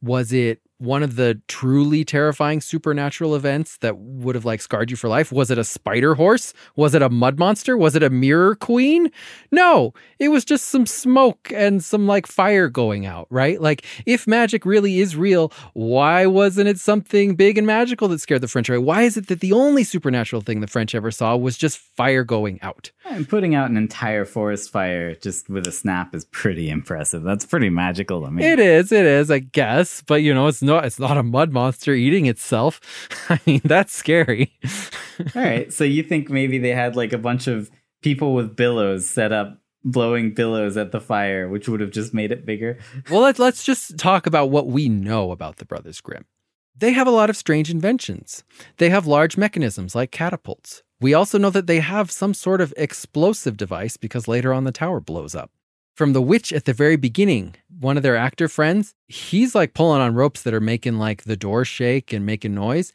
Speaker 1: Was it one of the truly terrifying supernatural events that would have like scarred you for life? Was it a spider horse? Was it a mud monster? Was it a mirror queen? No, it was just some smoke and some like fire going out, right? Like if magic really is real, why wasn't it something big and magical that scared the French away? Why is it that the only supernatural thing the French ever saw was just fire going out?
Speaker 2: And putting out an entire forest fire just with a snap is pretty impressive. That's pretty magical to me.
Speaker 1: It is, it is, I guess, but you know, it's no, it's not a mud monster eating itself. (laughs) I mean, that's scary.
Speaker 2: All right. So you think maybe they had like a bunch of people with billows set up blowing billows at the fire, which would have just made it bigger.
Speaker 1: Well, let's let's just talk about what we know about the Brothers Grimm. They have a lot of strange inventions. They have large mechanisms like catapults. We also know that they have some sort of explosive device because later on the tower blows up from the witch at the very beginning, one of their actor friends, he's like pulling on ropes that are making like the door shake and making noise.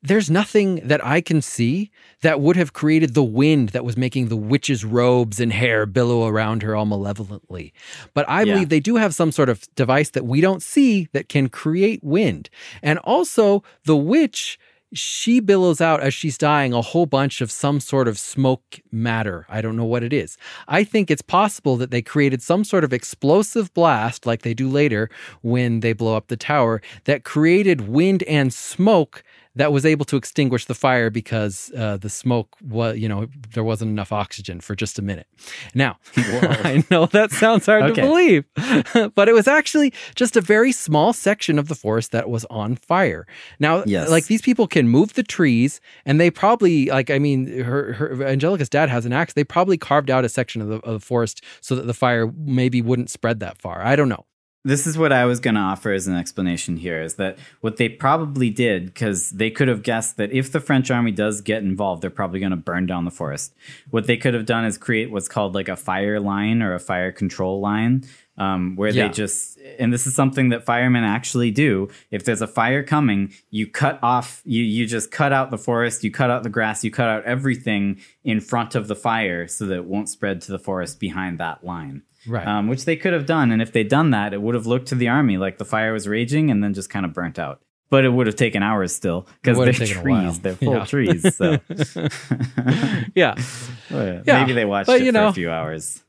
Speaker 1: There's nothing that I can see that would have created the wind that was making the witch's robes and hair billow around her all malevolently. But I yeah. believe they do have some sort of device that we don't see that can create wind. And also, the witch she billows out as she's dying a whole bunch of some sort of smoke matter. I don't know what it is. I think it's possible that they created some sort of explosive blast, like they do later when they blow up the tower, that created wind and smoke that was able to extinguish the fire because uh, the smoke was, you know, there wasn't enough oxygen for just a minute. Now, (laughs) (laughs) I know that sounds hard
Speaker 2: Okay.
Speaker 1: to believe, (laughs) but it was actually just a very small section of the forest that was on fire. Now,
Speaker 2: Yes.
Speaker 1: like these people can move the trees, and they probably, like, I mean, her, her Angelica's dad has an axe. They probably carved out a section of the, of the forest so that the fire maybe wouldn't spread that far. I don't know.
Speaker 2: This is what I was going to offer as an explanation here is that what they probably did, because they could have guessed that if the French army does get involved, they're probably going to burn down the forest. What they could have done is create what's called like a fire line or a fire control line, um, where
Speaker 1: Yeah.
Speaker 2: they just, and this is something that firemen actually do. If there's a fire coming, you cut off, you, you just cut out the forest, you cut out the grass, you cut out everything in front of the fire so that it won't spread to the forest behind that line
Speaker 1: Right.
Speaker 2: um, which they could have done. And if they'd done that, it would have looked to the army like the fire was raging and then just kind of burnt out. But it would have taken hours still because they're
Speaker 1: have taken a while.
Speaker 2: trees. They're full
Speaker 1: Yeah.
Speaker 2: trees. So (laughs)
Speaker 1: yeah. (laughs)
Speaker 2: Yeah, maybe they watched
Speaker 1: but
Speaker 2: it for
Speaker 1: know.
Speaker 2: a few hours.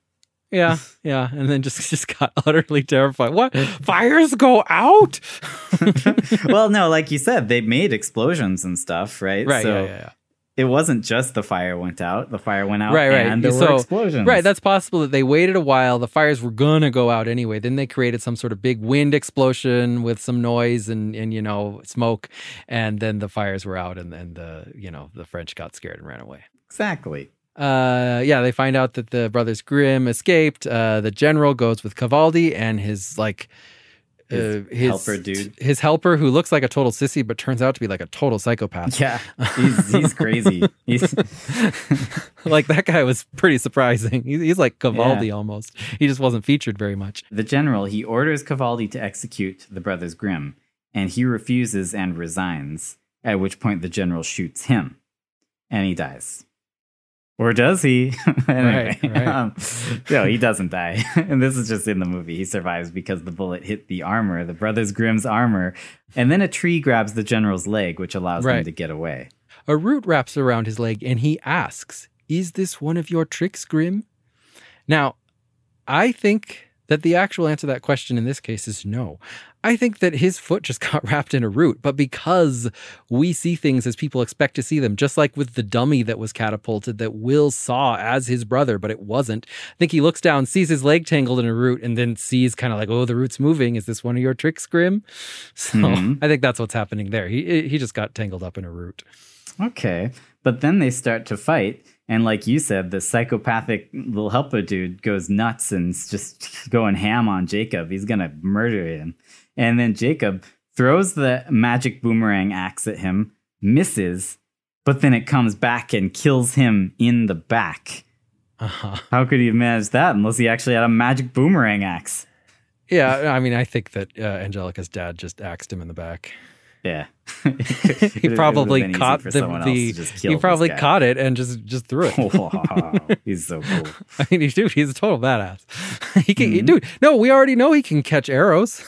Speaker 1: Yeah, (laughs) yeah, and then just (laughs) just got utterly terrified. What fires go out? (laughs)
Speaker 2: well, no, like you said, they made explosions and stuff, right?
Speaker 1: Right,
Speaker 2: So
Speaker 1: yeah, yeah, yeah.
Speaker 2: it wasn't just the fire went out. The fire went out
Speaker 1: Right, right.
Speaker 2: and there
Speaker 1: So-
Speaker 2: were explosions.
Speaker 1: Right, that's possible that they waited a while. The fires were gonna go out anyway. Then they created some sort of big wind explosion with some noise and and you know smoke, and then the fires were out, and then the you know the French got scared and ran away.
Speaker 2: exactly.
Speaker 1: Uh, yeah, they find out that the brothers Grimm escaped. Uh, the general goes with Cavaldi and his like.
Speaker 2: His
Speaker 1: uh, his
Speaker 2: helper dude.
Speaker 1: his helper, who looks like a total sissy, but turns out to be like a total psychopath.
Speaker 2: Yeah, (laughs) he's, he's crazy. He's, (laughs)
Speaker 1: like that guy was pretty surprising. He's, he's like Cavaldi almost. He just wasn't featured very much.
Speaker 2: The general, he orders Cavaldi to execute the brothers Grimm, and he refuses and resigns, at which point the general shoots him, and he dies. Or does he? (laughs) anyway,
Speaker 1: Right, right.
Speaker 2: Um, no, he doesn't die. (laughs) and this is just in the movie. He survives because the bullet hit the armor, the brothers Grimm's armor, and then a tree grabs the general's leg, which allows
Speaker 1: Right.
Speaker 2: them to get away.
Speaker 1: A root wraps around his leg and he asks, Is this one of your tricks, Grimm? Now, I think that the actual answer to that question in this case is no. I think that his foot just (laughs) got wrapped in a root, but because we see things as people expect to see them, just like with the dummy that was catapulted that Will saw as his brother, but it wasn't. I think he looks down, sees his leg tangled in a root, and then sees kind of like, oh, the root's moving. Is this one of your tricks, Grimm? (laughs) So
Speaker 2: Mhm.
Speaker 1: I think that's what's happening there. He he just got tangled up in a root.
Speaker 2: Okay. But then they start to fight. And like you said, the psychopathic little helper dude goes nuts and just (laughs) going ham on Jacob. He's going to murder him. And then Jacob throws the magic boomerang axe at him, misses, but then it comes back and kills him in the back.
Speaker 1: Uh-huh.
Speaker 2: How could he have managed that unless he actually had a magic boomerang axe?
Speaker 1: Yeah, I mean, I think that uh, Angelica's dad just axed him in the back.
Speaker 2: Yeah. (laughs)
Speaker 1: he probably caught the, the he probably caught it and just just threw it. (laughs)
Speaker 2: wow, (laughs) he's so cool.
Speaker 1: I mean, he's dude, he's a total badass. he can,
Speaker 2: Mm-hmm.
Speaker 1: dude. No, we already know he can catch arrows.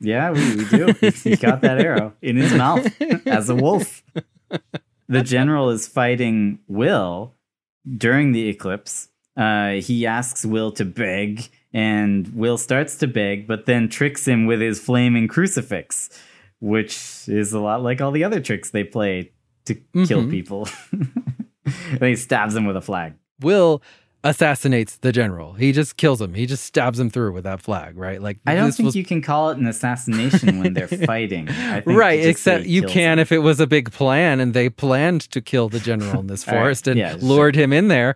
Speaker 2: Yeah, we, we do. He, he got that arrow in his mouth as a wolf. The general is fighting Will during the eclipse. Uh, he asks Will to beg, and Will starts to beg, but then tricks him with his flaming crucifix, which is a lot like all the other tricks they play to kill
Speaker 1: Mhm.
Speaker 2: people. then (laughs) he stabs him with a flag.
Speaker 1: Will assassinates the general. He just kills him. He just stabs him through with that flag, right? Like
Speaker 2: I don't think
Speaker 1: was-
Speaker 2: you can call it an assassination when they're (laughs) fighting. I think
Speaker 1: right except you can
Speaker 2: him.
Speaker 1: if it was a big plan and they planned to kill the general in this (laughs)
Speaker 2: All right,
Speaker 1: forest and
Speaker 2: yeah, sure.
Speaker 1: lured him in there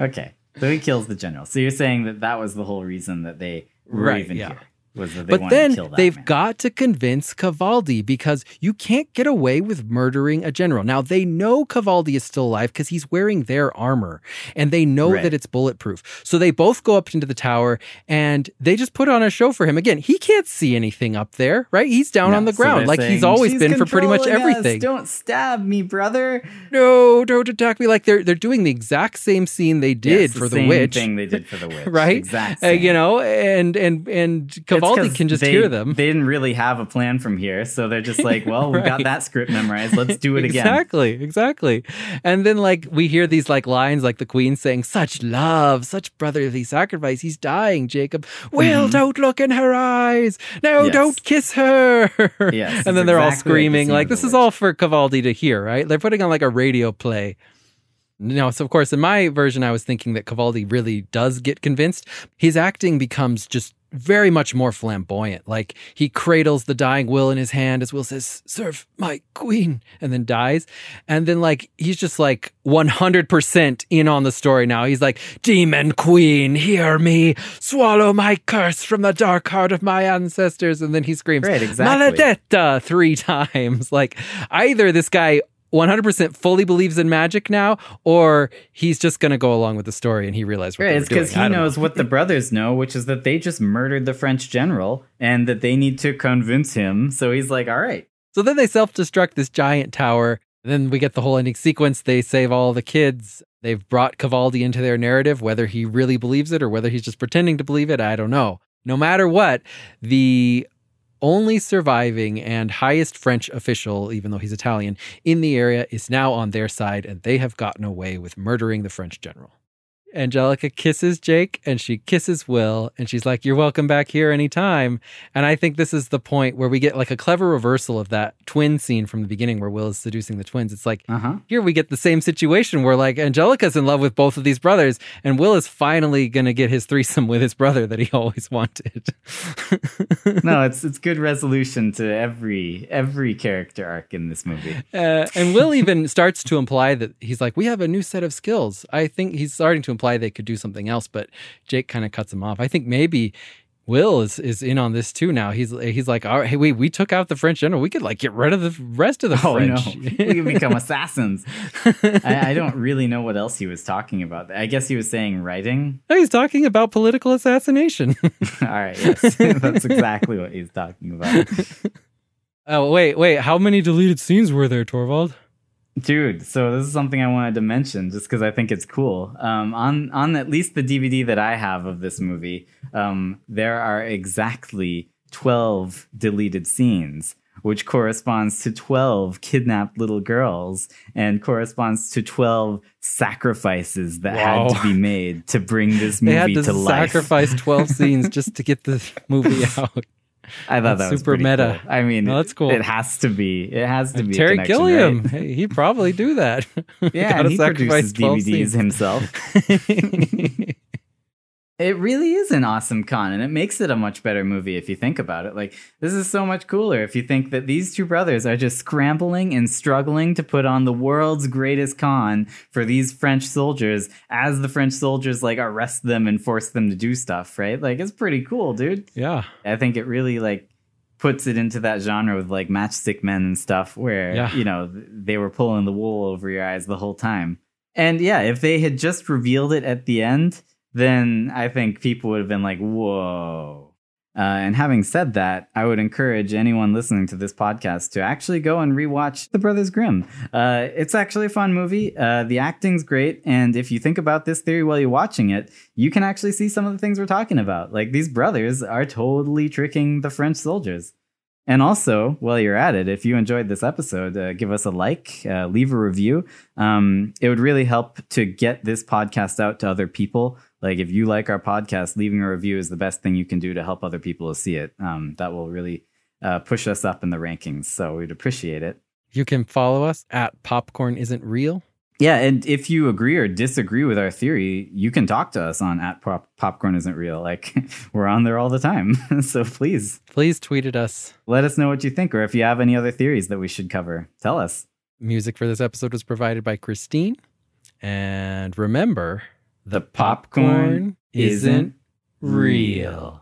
Speaker 2: Okay, so he kills the general. So you're saying that that was the whole reason that they were
Speaker 1: Right,
Speaker 2: even
Speaker 1: yeah.
Speaker 2: here
Speaker 1: but
Speaker 2: wanted
Speaker 1: then
Speaker 2: kill that
Speaker 1: they've
Speaker 2: man.
Speaker 1: got to convince Cavaldi because you can't get away with murdering a general. Now they know Cavaldi is still alive because he's wearing their armor and they know
Speaker 2: Right.
Speaker 1: that it's bulletproof. So they both go up into the tower and they just put on a show for him. Again, he can't see anything up there, right? He's down
Speaker 2: No,
Speaker 1: on the ground
Speaker 2: they're
Speaker 1: like he's always been for pretty much
Speaker 2: controlling us.
Speaker 1: everything.
Speaker 2: Don't stab me, brother.
Speaker 1: No, don't attack me. Like they're they're doing the exact same scene they did
Speaker 2: Yes,
Speaker 1: for the
Speaker 2: same
Speaker 1: witch.
Speaker 2: thing they did for the witch. (laughs)
Speaker 1: Right,
Speaker 2: Exactly.
Speaker 1: Uh, you know, and and and Cavaldi Cavaldi
Speaker 2: 'cause
Speaker 1: can just
Speaker 2: they,
Speaker 1: hear them.
Speaker 2: They didn't really have a plan from here, so they're just like, "Well, we got (laughs) that script memorized. Let's do it again."
Speaker 1: Exactly, exactly. And then like we hear these like lines like the queen saying, Such love, such brotherly sacrifice. He's dying, Jacob. Will,
Speaker 2: Mhm.
Speaker 1: don't look in her eyes. No,
Speaker 2: Yes.
Speaker 1: don't kiss her.
Speaker 2: Yes, (laughs)
Speaker 1: and then they're all
Speaker 2: exactly the
Speaker 1: screaming, like, this is all for Cavaldi to hear, right? They're putting on like a radio play. No, so of course, in my version, I was thinking that Cavaldi really does get convinced. His acting becomes just very much more flamboyant. Like he cradles the dying Will in his hand as Will says, Serve my queen, and then dies. And then, like, he's just like 100% in on the story now. He's like, Demon queen, hear me, swallow my curse from the dark heart of my ancestors. And then he screams,
Speaker 2: Right, exactly.
Speaker 1: Maledetta three (laughs) times. Like, either this guy 100% fully believes in magic now, or he's just going to go along with the story and he realized what
Speaker 2: Right, it's because he
Speaker 1: don't know.
Speaker 2: knows what the brothers know, which is that they just murdered the French general and that they need to convince him. So he's like, all right.
Speaker 1: So then they self destruct this giant tower. Then we get the whole ending sequence. They save all the kids. They've brought Cavaldi into their narrative. Whether he really believes it or whether he's just pretending to believe it, I don't know. No matter what, the only surviving and highest French official, even though he's Italian, in the area is now on their side, and they have gotten away with murdering the French general. Angelica kisses Jake and she kisses Will and she's like, You're welcome back here anytime. And I think this is the point where we get like a clever reversal of that twin scene from the beginning where Will is seducing the twins. It's like,
Speaker 2: Uh huh.
Speaker 1: here we get the same situation where like Angelica's in love with both of these brothers and Will is finally going to get his threesome with his brother that he (laughs) always wanted. (laughs)
Speaker 2: No, it's it's good resolution to every every character arc in this movie.
Speaker 1: Uh, and Will even starts to imply that he's like, we have a new set of skills. I think he's starting to imply they could do something else, but Jake kind of cuts him off. I think maybe Will is, is in on this too now. He's he's like, all right, hey, wait, we took out the French general. We could like get rid of the rest of the (laughs)
Speaker 2: Oh no,
Speaker 1: French. (laughs)
Speaker 2: we can become assassins. (laughs) I, I don't really know what else he was talking about. I guess he was saying writing.
Speaker 1: No, he's talking about political assassination.
Speaker 2: All right, yes, that's exactly what he's talking about.
Speaker 1: oh wait, wait, how many deleted scenes were there, Torvald?
Speaker 2: Dude, so this is something I wanted to mention just because I think it's cool. Um, on on at least the DVD that I have of this movie, um, there are exactly twelve deleted scenes, which corresponds to twelve kidnapped little girls and corresponds to twelve sacrifices that had to be made to bring this movie
Speaker 1: They had
Speaker 2: movie
Speaker 1: to,
Speaker 2: to, life.
Speaker 1: sacrifice twelve (laughs) scenes just to get the movie (laughs) out.
Speaker 2: I thought
Speaker 1: That's
Speaker 2: that was
Speaker 1: super meta.
Speaker 2: cool. I mean,
Speaker 1: No, that's cool.
Speaker 2: It has to be. It has to be
Speaker 1: Terry Gilliam,
Speaker 2: right?
Speaker 1: he'd probably do that. (laughs)
Speaker 2: Yeah, he produces
Speaker 1: 12
Speaker 2: DVDs
Speaker 1: scenes.
Speaker 2: himself. (laughs) It really is an awesome con, and it makes it a much better movie if you think about it. Like, this is so much cooler if you think that these two brothers are just scrambling and struggling to put on the world's greatest con for these French soldiers as the French soldiers, like, arrest them and force them to do stuff, right? Like, it's pretty cool, dude.
Speaker 1: yeah.
Speaker 2: I think it really, like, puts it into that genre with, like, matchstick men and stuff where,
Speaker 1: Yeah.
Speaker 2: you know, they were pulling the wool over your eyes the whole time. And yeah, if they had just revealed it at the end, then I think people would have been like, whoa. Uh, and having said that, I would encourage anyone listening to this podcast to actually go and rewatch The Brothers Grimm. Uh, it's actually a fun movie. Uh, the acting's great. And if you think about this theory while you're watching it, you can actually see some of the things we're talking about. Like these brothers are totally tricking the French soldiers. And also, while you're at it, if you enjoyed this episode, uh, give us a like, uh, leave a review. Um, it would really help to get this podcast out to other people. Like, if you like our podcast, leaving a review is the best thing you can do to help other people to see it. Um, that will really uh, push us up in the rankings. So we'd appreciate it.
Speaker 1: You can follow us at Popcorn Isn't Real.
Speaker 2: Yeah, and if you agree or disagree with our theory, you can talk to us on at pop- popcorn isn't real. Like (laughs) we're on there all the time. (laughs) so please
Speaker 1: Please tweet at us.
Speaker 2: let us know what you think, or if you have any other theories that we should cover, tell us.
Speaker 1: Music for this episode was provided by Christine. And remember,
Speaker 2: The popcorn isn't real.